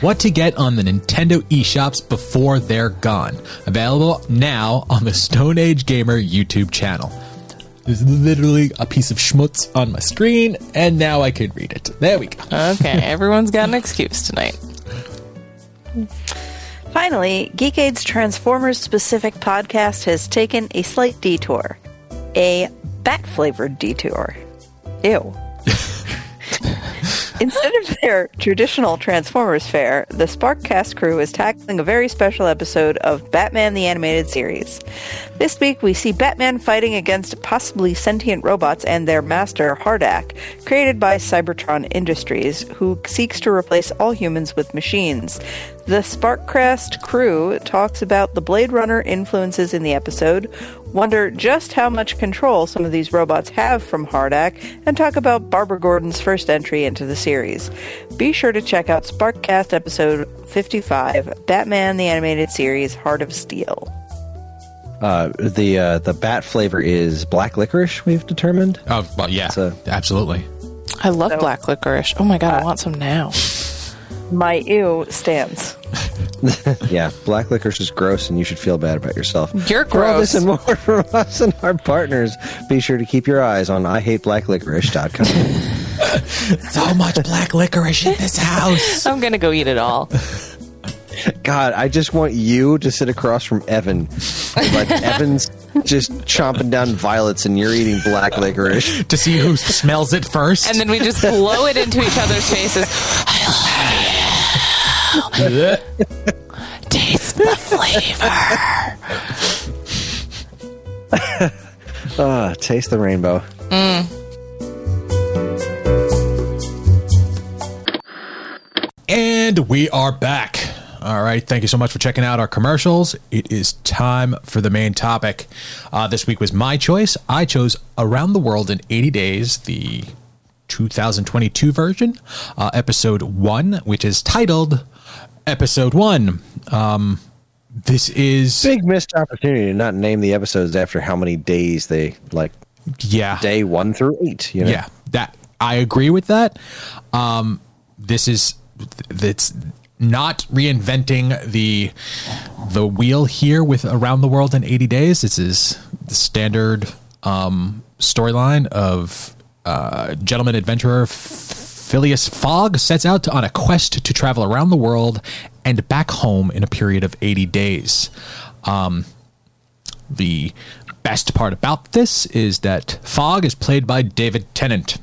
what to get on the Nintendo eShops before they're gone. Available now on the Stone Age Gamer YouTube channel. There's literally a piece of schmutz on my screen, and now I can read it. There we go. Okay, everyone's got an excuse tonight. Finally, Geekade's Transformers specific podcast has taken a slight detour. A bat flavored detour. Ew. Instead of their traditional Transformers fare, the Sparkcast crew is tackling a very special episode of Batman the Animated Series. This week, we see Batman fighting against possibly sentient robots and their master, HARDAC, created by Cybertron Industries, who seeks to replace all humans with machines. The Sparkcast crew talks about the Blade Runner influences in the episode, wonder just how much control some of these robots have from HARDAC, and talk about Barbara Gordon's first entry into the series. Be sure to check out Sparkcast episode 55, Batman the Animated Series Heart of Steel. Uh, the uh, the bat flavor is black licorice. We've determined. Oh, well, yeah, So- absolutely. I love So- black licorice. Oh my god, I want some now. My ew stands. Yeah, black licorice is gross, and you should feel bad about yourself. You're For all this and more from us and our partners, be sure to keep your eyes on IHateBlackLicorice.com. So much black licorice in this house. I'm gonna go eat it all. God, I just want you to sit across from Evan. Like Evan's just chomping down violets, and you're eating black licorice. to see who smells it first. And then we just blow it into each other's faces. Taste the flavor. Ah, taste the rainbow. And we are back. All right. Thank you so much for checking out our commercials. It is time for the main topic. Uh, this week was my choice. I chose Around the World in 80 Days, the 2022 version, uh, episode one, which is titled Episode One. Um, this is, Big missed opportunity to not name the episodes after how many days they like yeah. day one through eight. You know? Yeah, that I agree with that. Um, this is that's not reinventing the the wheel here with around the world in 80 days. This is the standard um, storyline of uh, gentleman adventurer Phileas Fogg sets out on a quest to travel around the world and back home in a period of 80 days. Um, the best part about this is that Fogg is played by David Tennant.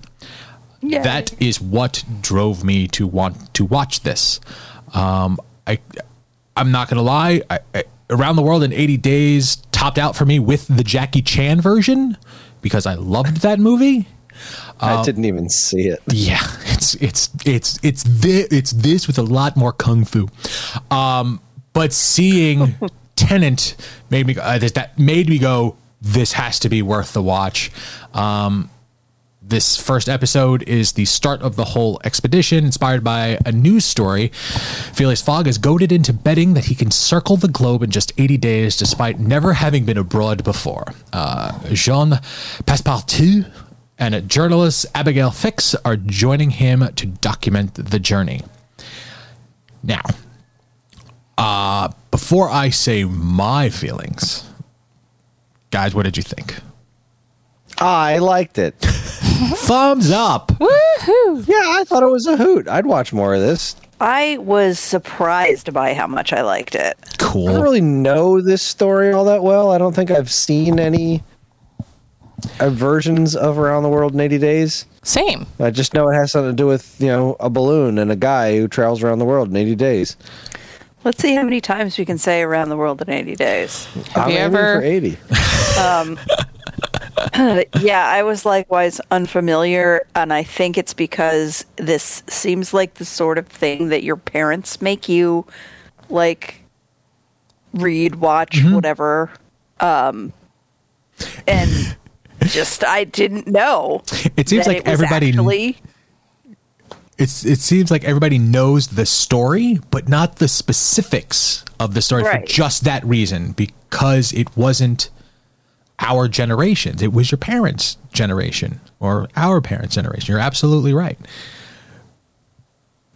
Yay. That is what drove me to want to watch this. Um, I, I'm not gonna lie. I, I, Around the World in 80 Days topped out for me with the Jackie Chan version because I loved that movie. I didn't even see it. Yeah, it's it's it's it's this, it's this with a lot more kung fu. Um, but seeing Tennant made me uh, that made me go. This has to be worth the watch. Um, this first episode is the start of the whole expedition, inspired by a news story. Phileas Fogg is goaded into betting that he can circle the globe in just 80 days, despite never having been abroad before. Uh, Jean Passepartout and journalist Abigail Fix are joining him to document the journey. Now, uh, before I say my feelings, guys, what did you think? I liked it. Thumbs up. Woohoo! Yeah, I thought it was a hoot. I'd watch more of this. I was surprised by how much I liked it. Cool. I don't really know this story all that well. I don't think I've seen any Uh, versions of Around the World in 80 Days. Same. I just know it has something to do with, you know, a balloon and a guy who travels around the world in 80 days. Let's see how many times we can say around the world in 80 days. Have I'm you ever- for 80. Um, yeah, I was likewise unfamiliar, and I think it's because this seems like the sort of thing that your parents make you like read, watch, mm-hmm. whatever. Um, and just I didn't know. It seems that like it was everybody actually it's it seems like everybody knows the story, but not the specifics of the story Right. for just that reason because it wasn't our generation. It was your parents' generation or our parents' generation. You're absolutely right.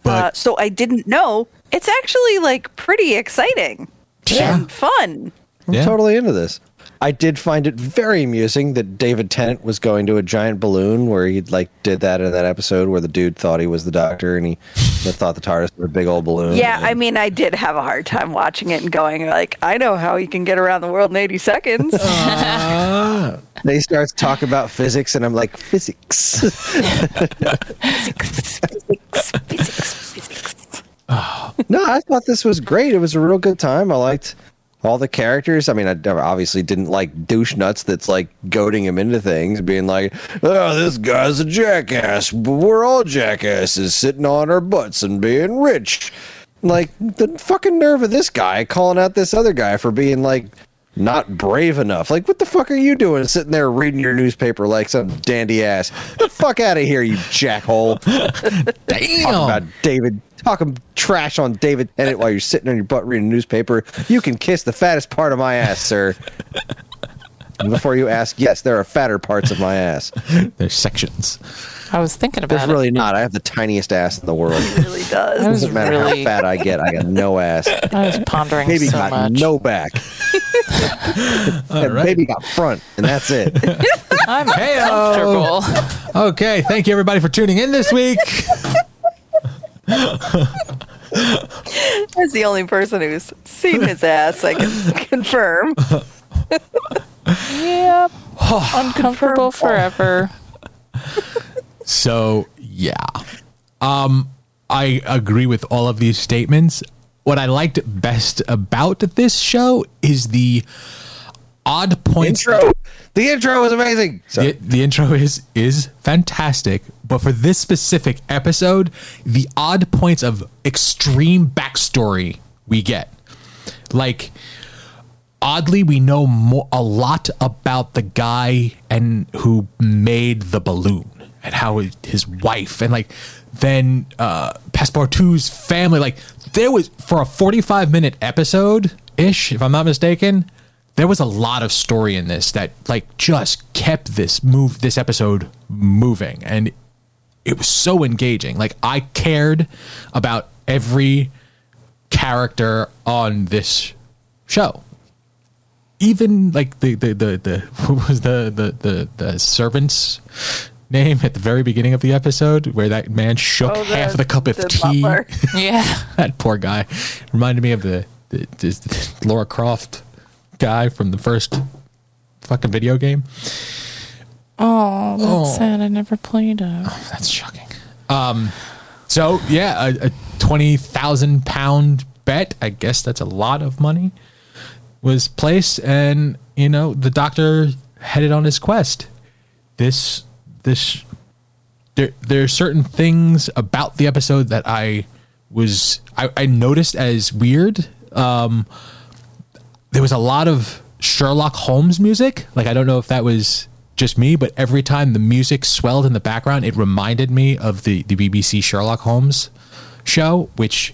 But uh, so I didn't know. It's actually like pretty exciting Yeah. and fun. I'm Yeah. totally into this. I did find it very amusing that David Tennant was going to a giant balloon where he like did that in that episode where the dude thought he was the doctor and he thought the TARDIS was a big old balloon. Yeah, I mean, I did have a hard time watching it and going like, I know how you can get around the world in 80 seconds. They start to talk about physics and I'm like, physics. physics, physics, physics, physics. no, I thought this was great. It was a real good time. I liked all the characters. I mean, I obviously didn't like douche nuts that's like goading him into things, being like, "Oh, this guy's a jackass. but We're all jackasses sitting on our butts and being rich." Like the fucking nerve of this guy calling out this other guy for being like not brave enough. Like, what the fuck are you doing sitting there reading your newspaper like some dandy ass? Get the fuck out of here, you jackhole talking about damn. David talking trash on David Tennant while you're sitting on your butt reading a newspaper. You can kiss the fattest part of my ass, sir. before you ask, yes, there are fatter parts of my ass. There's sections. I was thinking about There's it. really not. I have the tiniest ass in the world. It really does. was Doesn't matter really, how fat I get, I got no ass. I was pondering Baby so got much. no back. And right. Baby got front, and that's it. I'm Hey-o. comfortable. Okay, thank you everybody for tuning in this week. As the only person who's seen his ass, I can confirm. Yep. Uncomfortable forever. So yeah, um, I agree with all of these statements. What I liked best about this show is the odd points. intro. The intro was amazing. So, The, the intro is is fantastic, but for this specific episode, the odd points of extreme backstory we get, like oddly, we know a lot about the guy and who made the balloon and how his wife and like then uh Passepartout's family. Like there was for a forty-five minute episode ish, if I'm not mistaken there was a lot of story in this that like just kept this move this episode moving. And it was so engaging. Like i cared about every character on this show. Even like the the the, the what was the, the the the servant's name at the very beginning of the episode where that man shook Oh, the- half of the cup of the tea? butler. Yeah. that poor guy. Reminded me of the, the, the Lara Croft guy from the first fucking video game. Oh, that's sad. I never played it. That's shocking. Um, so yeah, a, a twenty thousand pound bet. I guess that's a lot of money. Was placed, and you know the doctor headed on his quest. This this there there are certain things about the episode that I was I, I noticed as weird. Um, there was a lot of Sherlock Holmes music. Like I don't know if that was just me, but every time the music swelled in the background, it reminded me of the the BBC Sherlock Holmes show, which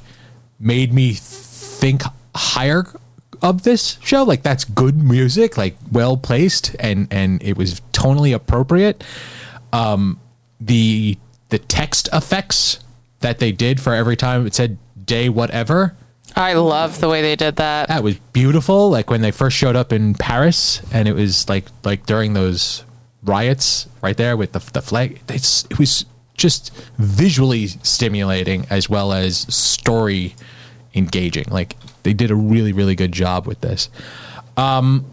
made me think higher of this show. Like that's good music, like well placed, and and it was tonally appropriate. Um, the the text effects that they did for every time it said day whatever I love the way they did that. that was beautiful like when they first showed up in paris and it was like like during those riots right there with the, the flag it's, it was just visually stimulating as well as story engaging like they did a really really good job with this um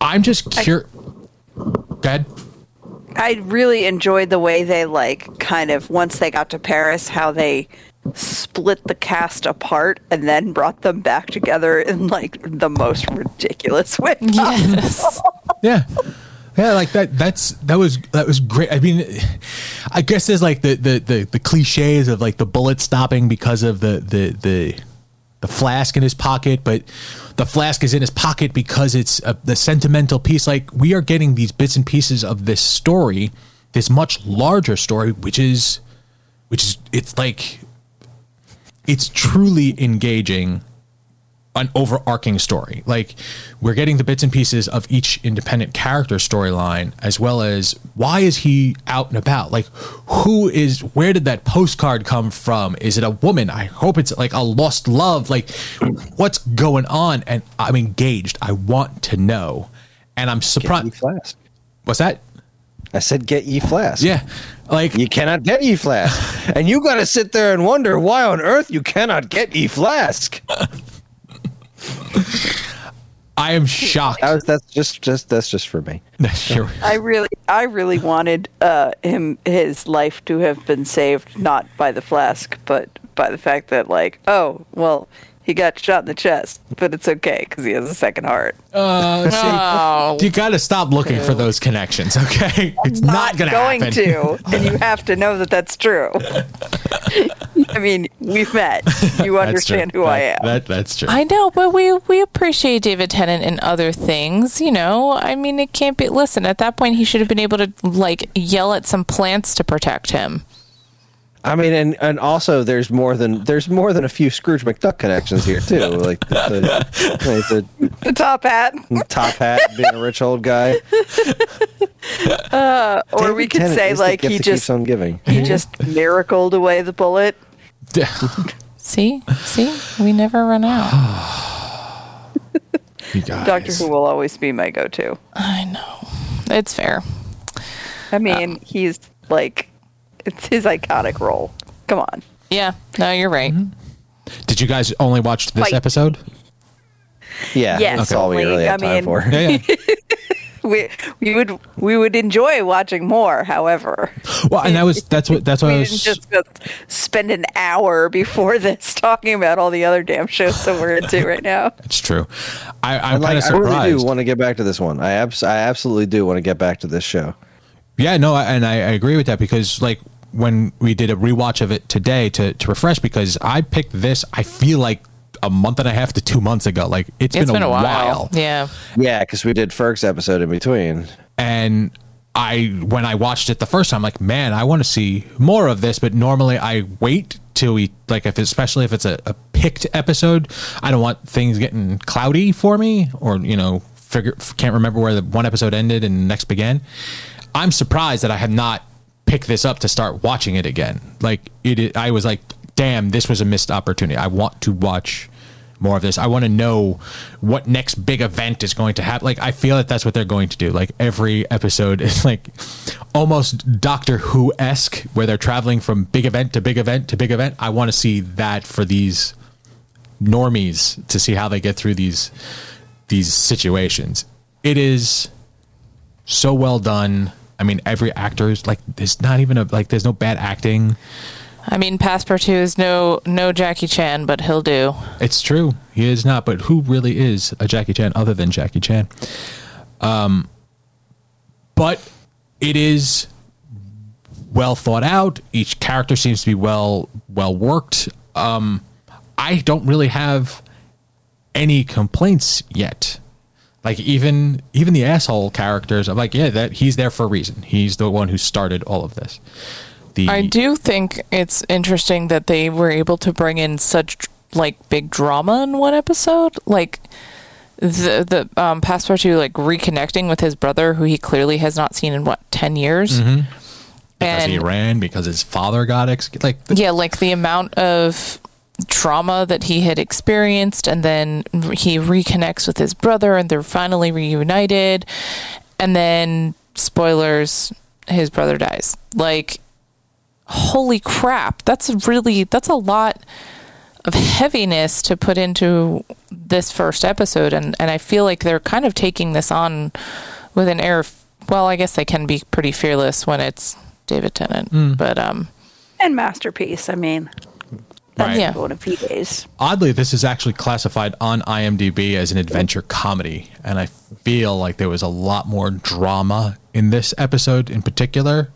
i'm just curious Dad. I really enjoyed the way they like kind of once they got to Paris, how they split the cast apart and then brought them back together in like the most ridiculous way. Yes. Yeah. Yeah, like that that's that was that was great. I mean I guess there's like the the the, the cliches of like the bullet stopping because of the the the the flask in his pocket, but the flask is in his pocket because it's a, the sentimental piece. Like we are getting these bits and pieces of this story, this much larger story, which is, which is it's like, it's truly engaging an overarching story. Like we're getting the bits and pieces of each independent character storyline as well as why is he out and about? Like who is where did that postcard come from? Is it a woman? I hope it's like a lost love. Like what's going on? And I'm engaged. I want to know. And I'm surprised. What's that? I said get ye flask. Yeah. Like You cannot get ye flask. and you got to sit there and wonder why on earth you cannot get ye flask. I am shocked. That was, that's just just that's just for me. You're- I really, I really wanted uh, him his life to have been saved not by the flask, but by the fact that like, oh, well, he got shot in the chest, but it's okay because he has a second heart. uh, see, Oh, you got to stop looking for those connections, okay? It's not, going going happen. to, and you have to know that that's true. I mean, we've met. You understand true. who I am. That, that's true. I know, but we we appreciate David Tennant in other things, you know. I mean, it can't be. Listen, at that point, he should have been able to like yell at some plants to protect him. I mean, and and also there's more than there's more than a few Scrooge McDuck connections here too. Like the, the, the top hat, top hat, being a rich old guy. Uh, or David we could Tennant say like he that keeps just on giving. he just miracled away the bullet. See, see, we never run out. Doctor Who will always be my go-to. I know, it's fair. I mean, uh, he's like, it's his iconic role. Come on. Yeah, no, you're right. Mm-hmm. Did you guys only watch this Fight. episode? Yeah, Yes, that's all we only. really I time mean- for. Yeah, yeah. We we would we would enjoy watching more. However, well, and that was that's what that's what we I didn't was. just go spend an hour before this talking about all the other damn shows that we're into right now. it's true. I, I'm And, kind like, of I really surprised. do want to get back to this one. I abs- I absolutely do want to get back to this show. Yeah, no, I- and I, I agree with that because like when we did a rewatch of it today to to refresh because I picked this. I feel like a month and a half to two months ago. Like it's It's been, a, while. Yeah, Yeah, because we did Ferg's episode in between. and I when I watched it the first time, like man, I want to see more of this. But normally I wait till we like if especially if it's a, a picked episode, I don't want things getting cloudy for me or you know figure can't remember where the one episode ended and the next began. I'm surprised that I have not picked this up to start watching it again. Like it, I was like, damn, this was a missed opportunity. I want to watch more of this. I want to know what next big event is going to happen. Like I feel that that's what they're going to do. Like every episode is like almost Doctor Who esque, where they're traveling from big event to big event to big event. I want to see that for these normies to see how they get through these these situations. It is so well done. I mean, every actor is like, there's not even a like, there's no bad acting. I mean, Passepartout is no no Jackie Chan, but he'll do. It's true. He is not, but who really is a Jackie Chan other than Jackie Chan? Um, but it is well thought out. Each character seems to be well well worked. Um, I don't really have any complaints yet. Like even even the asshole characters, I'm like, yeah, that he's there for a reason. He's the one who started all of this. The I do think it's interesting that they were able to bring in such like big drama in one episode, like the the um, Passepartout like reconnecting with his brother, who he clearly has not seen in what ten years, because he ran because his father got ex- like yeah, like the amount of trauma that he had experienced, and then he reconnects with his brother, and they're finally reunited, and then spoilers, his brother dies. Like, holy crap, that's really that's a lot of heaviness to put into this first episode, and and I feel like they're kind of taking this on with an air. Of, well, I guess they can be pretty fearless when it's David Tennant, but um. And masterpiece. I mean, that's Right. Yeah. one of he days. oddly, this is actually classified on IMDb as an adventure comedy, and I feel like there was a lot more drama in this episode in particular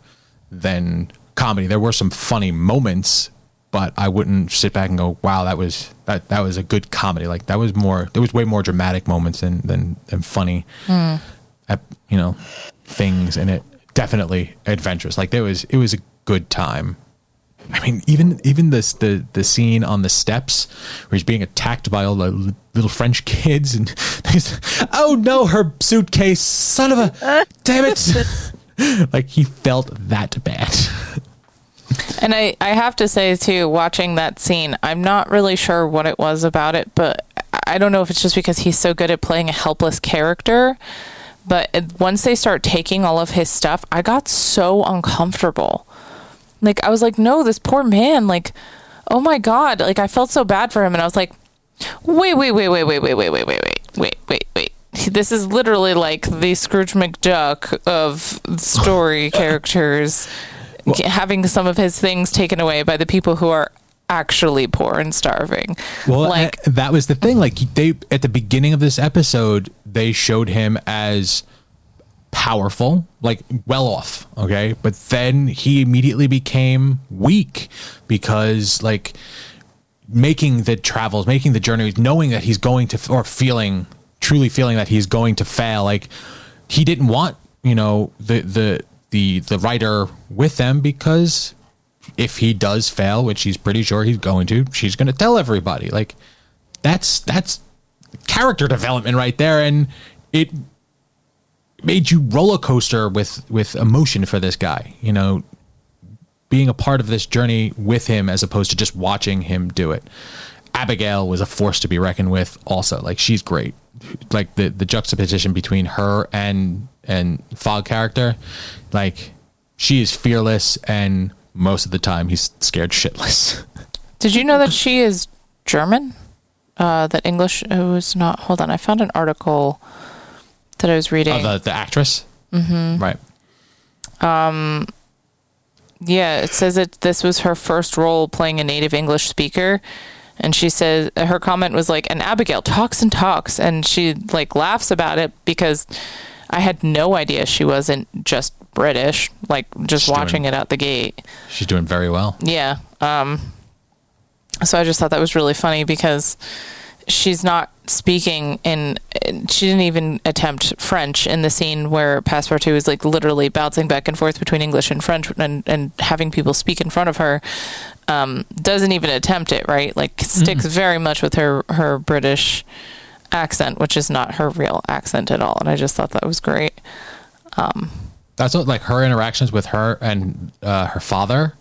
than comedy. There were some funny moments but I wouldn't sit back and go, "Wow, that was that that was a good comedy." Like that was more. There was way more dramatic moments than than, than funny, hmm. ep- you know, things in it. Definitely adventurous. Like there was, it was a good time. I mean, even even this the the scene on the steps where he's being attacked by all the little French kids, and he's, oh no, her suitcase, son of a, damn it! like he felt that bad. And I, I have to say too, watching that scene, I'm not really sure what it was about it, but I don't know if it's just because he's so good at playing a helpless character. But once they start taking all of his stuff, I got so uncomfortable. Like I was like, no, this poor man. Like, oh my god. Like I felt so bad for him, and I was like, wait, wait, wait, wait, wait, wait, wait, wait, wait, wait, wait, wait, wait. This is literally like the Scrooge McDuck of story characters g- having some of his things taken away by the people who are actually poor and starving. Well, like uh, that was the thing. Like they at the beginning of this episode, they showed him as powerful, like well off. Okay, but then he immediately became weak because like making the travels, making the journey, knowing that he's going to or feeling truly feeling that he's going to fail. Like he didn't want you know the the the the writer with them because if he does fail, which he's pretty sure he's going to, she's going to tell everybody. Like that's that's character development right there, and it made you roller coaster with with emotion for this guy. You know, being a part of this journey with him as opposed to just watching him do it. Abigail was a force to be reckoned with. Also, like she's great. Like the the juxtaposition between her and and Fogg character, like she is fearless and most of the time he's scared shitless. Did you know that she is German? Uh, that English was not. Hold on, I found an article that I was reading. Oh, the the actress, mm-hmm. right? Yeah, it says that this was her first role playing a native English speaker. And she says her comment was like, and Abigail talks and talks. And she like laughs about it because I had no idea she wasn't just British, like just She's watching doing- it out the gate. She's doing very well. Yeah. Um, so I just thought that was really funny because she's not speaking in. She didn't even attempt French in the scene where Passepartout is like literally bouncing back and forth between English and French and and having people speak in front of her. Um, doesn't even attempt it, right? Like sticks very much with her her British accent, which is not her real accent at all. And I just thought that was great. that's what like her interactions with her and uh, her father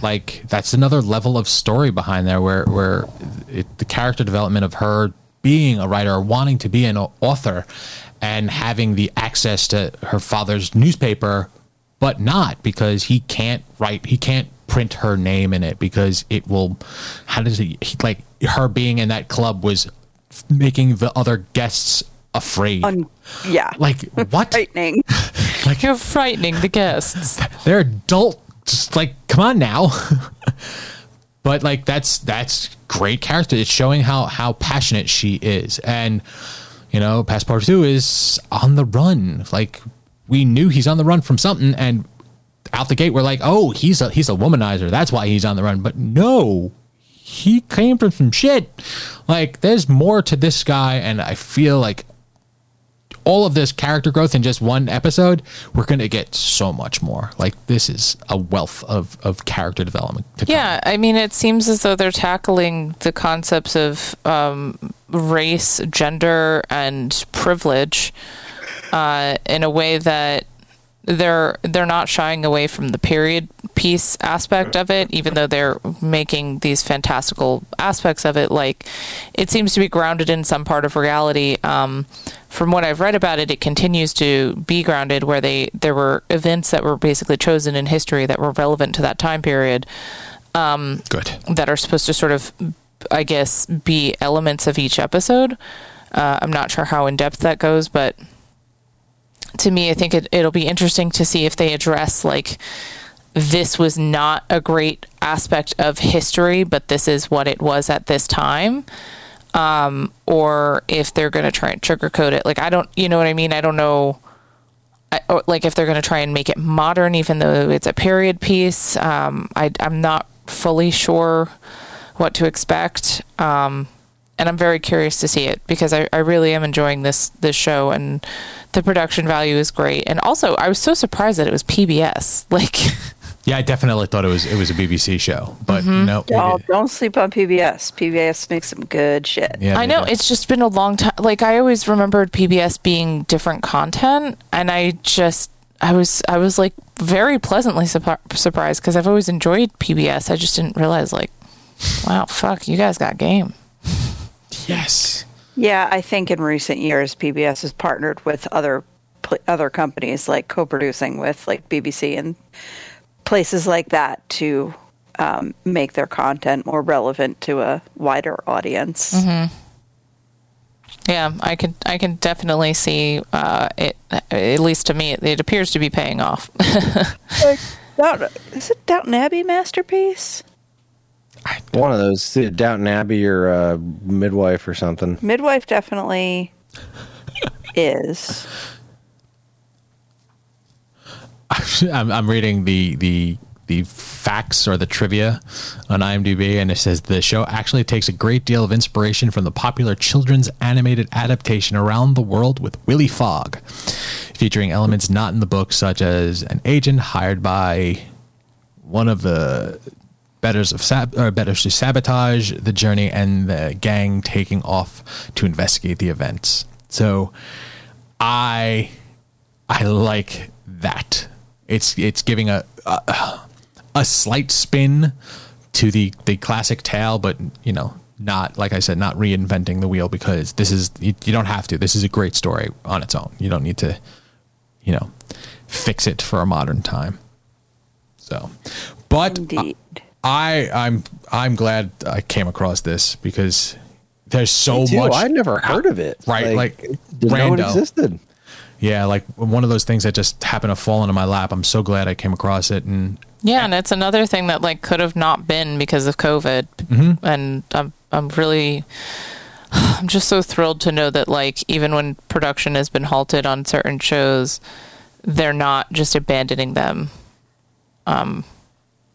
like that's another level of story behind there where where it, the character development of her being a writer or wanting to be an author and having the access to her father's newspaper but not because he can't write he can't print her name in it because it will how does it he- like her being in that club was making the other guests afraid Un- yeah. like what frightening. like You're frightening the guests. they're adult just like come on now but like that's that's great character. It's showing how how passionate she is. And you know passepartout is on the run. Like we knew he's on the run from something and out the gate we're like oh he's a he's a womanizer. That's why he's on the run. But no he came from some shit. Like there's more to this guy and i feel like all of this character growth in just one episode, we're going to get so much more. Like this is a wealth of, of character development. Yeah, I mean, it seems as though they're tackling the concepts of um, race, gender, and privilege uh, in a way that they're they're not shying away from the period piece aspect of it, even though they're making these fantastical aspects of it. Like, it seems to be grounded in some part of reality. Um, from what I've read about it, it continues to be grounded where they there were events that were basically chosen in history that were relevant to that time period Good. that are supposed to sort of, I guess, be elements of each episode. Uh, I'm not sure how in depth that goes, but to me, I think it, it'll be interesting to see if they address like this was not a great aspect of history, but this is what it was at this time. Um, or if they're going to try and sugarcoat it. Like, I don't, you know what I mean? I don't know. I, or like if they're going to try and make it modern, even though it's a period piece. Um, I, I'm not fully sure what to expect. Um, and I'm very curious to see it because I, I really am enjoying this this show and the production value is great. And also, I was so surprised that it was PBS. Like, Yeah, I definitely thought it was it was a BBC show, but Mm-hmm. no. Oh, don't sleep on PBS. PBS makes some good shit. yeah, I know do. it's just been a long time. Like, I always remembered PBS being different content, and I just I was I was like very pleasantly surp- surprised because I've always enjoyed PBS. I just didn't realize like, wow, fuck, you guys got game. yes. Yeah, I think in recent years PBS has partnered with other pl- other companies like co-producing with like BBC and places like that to um, make their content more relevant to a wider audience. Yeah, I can I can definitely see uh, it. At least to me, it, it appears to be paying off. Downton- is it Downton Abbey masterpiece? One of those, Downton Abbey or uh, Midwife or something. Midwife definitely is. I'm, I'm reading the the the facts or the trivia on IMDb, and it says the show actually takes a great deal of inspiration from the popular children's animated adaptation Around the World with Willy Fogg, featuring elements not in the book, such as an agent hired by one of the betters of sab- or betters to sabotage the journey, and the gang taking off to investigate the events. So, I I like that. It's it's giving a a, a slight spin to the the classic tale, but you know, not like I said, not reinventing the wheel because this is you, you don't have to. This is a great story on its own. You don't need to, you know, fix it for a modern time. So, but Indeed. I I'm I'm glad I came across this because there's so much I'd never heard of it. Right, like, didn't know it existed. Yeah, like one of those things that just happened to fall into my lap. I'm so glad I came across it and Yeah, and it's another thing that like could have not been because of COVID, Mm-hmm. and I'm I'm really I'm just so thrilled to know that like even when production has been halted on certain shows, they're not just abandoning them, um,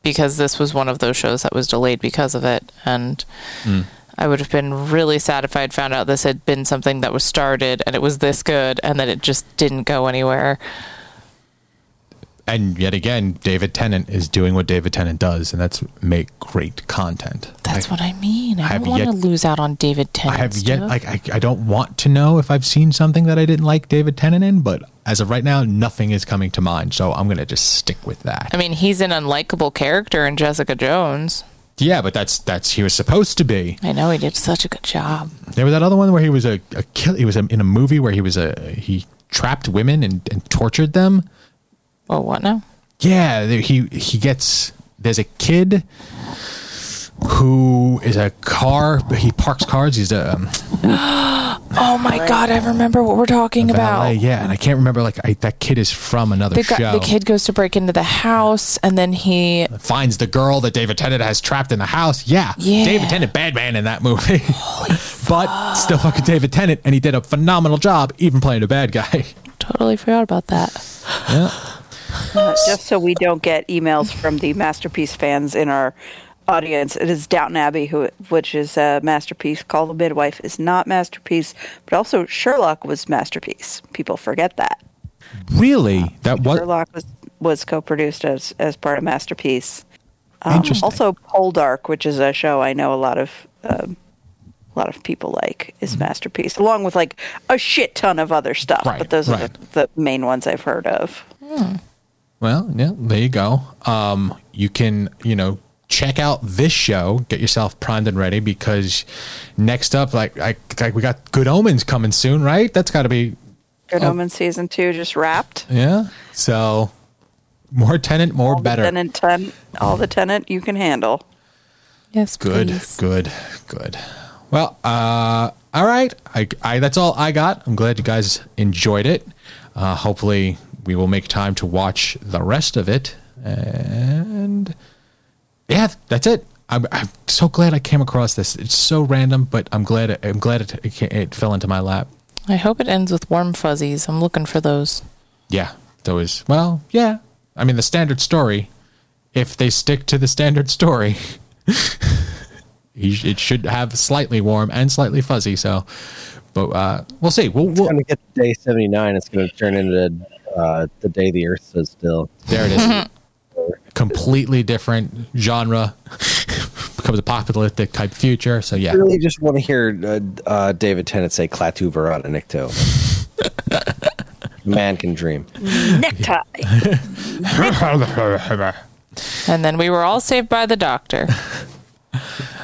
because this was one of those shows that was delayed because of it, and. Mm. I would have been really sad if I had found out this had been something that was started and it was this good and that it just didn't go anywhere. and yet again, David Tennant is doing what David Tennant does, and that's make great content. That's I, what I mean. I, I don't want to lose out on David Tennant. I have yet stuff. like I, I don't want to know if I've seen something that I didn't like David Tennant in, but as of right now, nothing is coming to mind. So I'm gonna just stick with that. I mean, he's an unlikable character in Jessica Jones. Yeah, but that's that's he was supposed to be. I know he did such a good job. There was that other one where he was a, a kill. He was a, in a movie where he was a he trapped women and, and tortured them. Oh, what now? Yeah, he he gets there's a kid who is a car. He parks cars. He's a um, Oh my God, I remember what we're talking about. valet. Yeah, and I can't remember like I, that kid is from another The, show. guy, the kid goes to break into the house, and then he. finds the girl that David Tennant has trapped in the house. Yeah, Yeah. David Tennant, bad man in that movie, but still fucking David Tennant, and he did a phenomenal job, even playing a bad guy. Totally forgot about that. Yeah. Uh, just so we don't get emails from the masterpiece fans in our audience, it is Downton Abbey, who which is a masterpiece. Call the Midwife is not masterpiece, but also Sherlock was masterpiece. People forget that Really, that was Sherlock was was co-produced as as part of masterpiece. Um, Interesting. also, Poldark, which is a show I know a lot of um, a lot of people like, Mm-hmm. is masterpiece, along with like a shit ton of other stuff. Right, but those are the, the main ones I've heard of. Well, yeah, there you go. Um, you can, you know, check out this show, get yourself primed and ready because next up, like, I, like we got Good Omens coming soon, right? That's got to be, Good Oh. Omens season two just wrapped. yeah. So more Tennant, more all better. The Tennant, ten, all the Tennant you can handle. Yes, Good, please. good, good. Well, uh, all right. I, I, that's all I got. I'm glad you guys enjoyed it. Uh, hopefully, we will make time to watch the rest of it. And yeah, that's it. I'm, I'm so glad I came across this. It's so random, but I'm glad. I'm glad it, it, it fell into my lap. I hope it ends with warm fuzzies. I'm looking for those. Yeah, those. Well, yeah. I mean, the standard story if they stick to the standard story, it should have slightly warm and slightly fuzzy. So, but uh, we'll see. We'll, we'll going to get to day 79. It's going to turn into uh, the day the earth stood still. There it is. Completely different genre. Becomes a apocalyptic type future. So, yeah. I really just want to hear uh, uh, David Tennant say Klaatu Verata Nikto. Man can dream. Necktie. And then we were all saved by the doctor.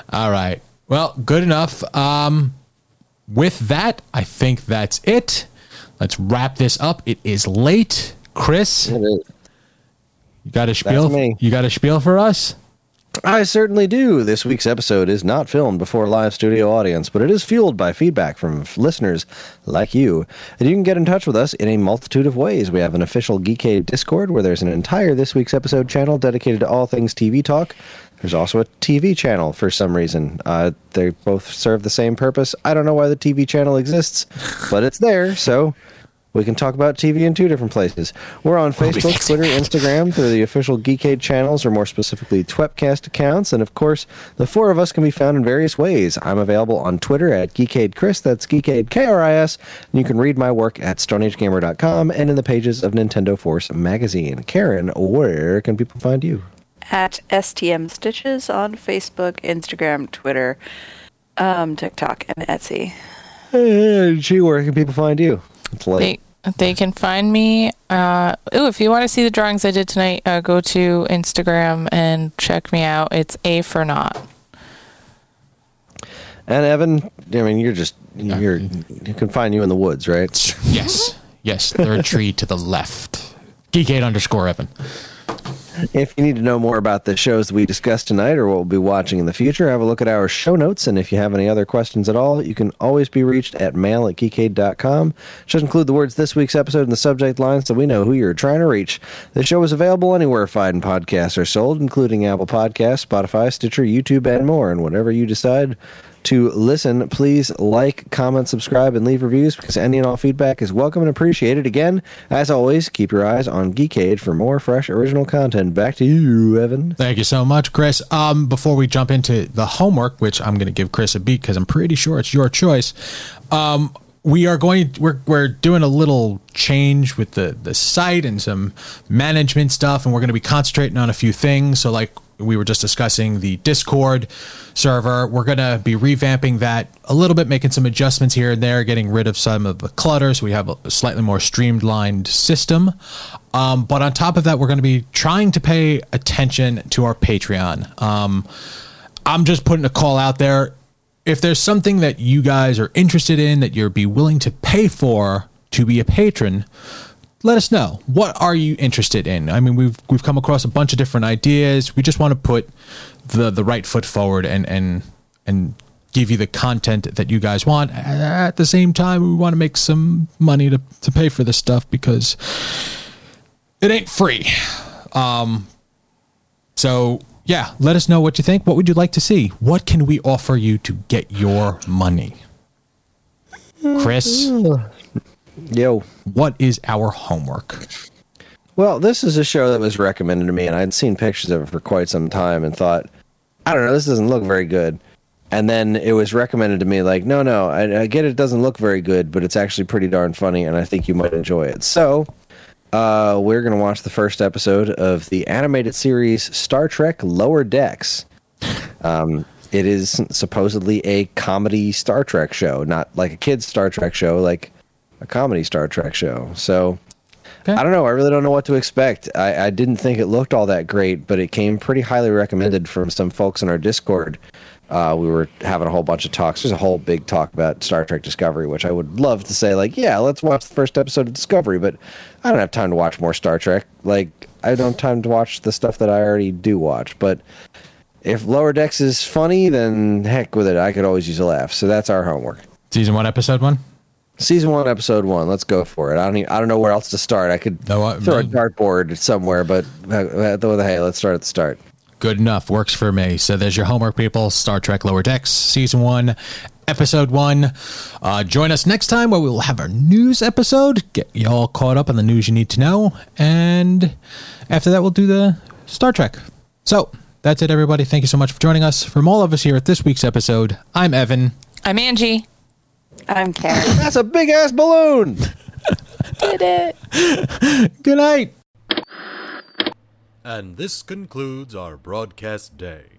All right. Well, good enough. Um, with that, I think that's it. Let's wrap this up. It is late. Chris, It is. You got a spiel? That's me. You got a spiel for us? I certainly do. This week's episode is not filmed before a live studio audience, but it is fueled by feedback from f- listeners like you. And you can get in touch with us in a multitude of ways. We have an official Geekade Discord where there's an entire This Week's Episode channel dedicated to all things TV talk. There's also a TV channel for some reason. Uh, they both serve the same purpose. I don't know why the TV channel exists, but it's there, so we can talk about TV in two different places. We're on We'll Facebook, Twitter. Instagram through the official Geekade channels, or more specifically, Twepcast accounts. And of course, the four of us can be found in various ways. I'm available on Twitter at Geekade Chris, that's Geekade K R I S. And you can read my work at StoneAgeGamer.com and in the pages of Nintendo Force magazine. Karen, where can people find you? At STM Stitches on Facebook, Instagram, Twitter, um, TikTok, and Etsy. And she, where can people find you? It's late. They, they can find me. Uh, ooh, if you want to see the drawings I did tonight, uh, go to Instagram and check me out. It's A for Not. And Evan, I mean, you're just, you're, you can find you in the woods, right? Yes. Yes. Third tree to the left. Geekade underscore Evan. If you need to know more about the shows we discussed tonight or what we'll be watching in the future, have a look at our show notes. And if you have any other questions at all, you can always be reached at mail at geekade.com. Just include the words this week's episode in the subject line so we know who you're trying to reach. The show is available anywhere fine podcasts are sold, including Apple Podcasts, Spotify, Stitcher, YouTube, and more. And whatever you decide to listen, please like, comment, subscribe, and leave reviews because any and all feedback is welcome and appreciated. Again, as always, keep your eyes on Geekade for more fresh original content. Back to you, Evan. Thank you so much, Chris. Um, before we jump into the homework, which I'm going to give Chris a beat because I'm pretty sure it's your choice. Um, we are going. We're we're doing a little change with the the site and some management stuff, and we're going to be concentrating on a few things. So, like we were just discussing the Discord server, we're going to be revamping that a little bit, making some adjustments here and there, getting rid of some of the clutter, so we have a slightly more streamlined system. Um, but on top of that, we're going to be trying to pay attention to our Patreon. Um, I'm just putting a call out there. If there's something that you guys are interested in that you'd be willing to pay for to be a patron, let us know. What are you interested in? I mean, we've we've come across a bunch of different ideas. We just want to put the the right foot forward and and and give you the content that you guys want. At the same time, we want to make some money to to pay for this stuff because it ain't free. Um, so yeah, let us know what you think. What would you like to see? What can we offer you to get your money? Chris, Yo. what is our homework? Well, this is a show that was recommended to me, and I'd seen pictures of it for quite some time and thought, I don't know, this doesn't look very good. And then it was recommended to me, like, no, no, I, I get it doesn't look very good, but it's actually pretty darn funny, and I think you might enjoy it. So, uh, we're going to watch the first episode of the animated series Star Trek Lower Decks. Um, it is supposedly a comedy Star Trek show, not like a kid's Star Trek show, like a comedy Star Trek show. So, Okay. I don't know. I really don't know what to expect. I, I didn't think it looked all that great, but it came pretty highly recommended from some folks in our Discord. Uh, we were having a whole bunch of talks. There's a whole big talk about Star Trek Discovery, which I would love to say, like, yeah, let's watch the first episode of Discovery, but I don't have time to watch more Star Trek. Like, I don't have time to watch the stuff that I already do watch. But if Lower Decks is funny, then heck with it. I could always use a laugh. So that's our homework. Season one, episode one. Season one, episode one. Let's go for it. I don't. Even, I don't know where else to start. I could No, I- throw a dartboard somewhere, but uh, uh, hey, let's start at the start. Good enough. Works for me. So there's your homework, people. Star Trek Lower Decks, season one, episode one. Uh, join us next time where we will have our news episode. Get you all caught up on the news you need to know. And after that, we'll do the Star Trek. So that's it, everybody. Thank you so much for joining us. From all of us here at this week's episode, I'm Evan. I'm Angie. I'm Karen. That's a big ass balloon. Did it. Good night. And this concludes our broadcast day.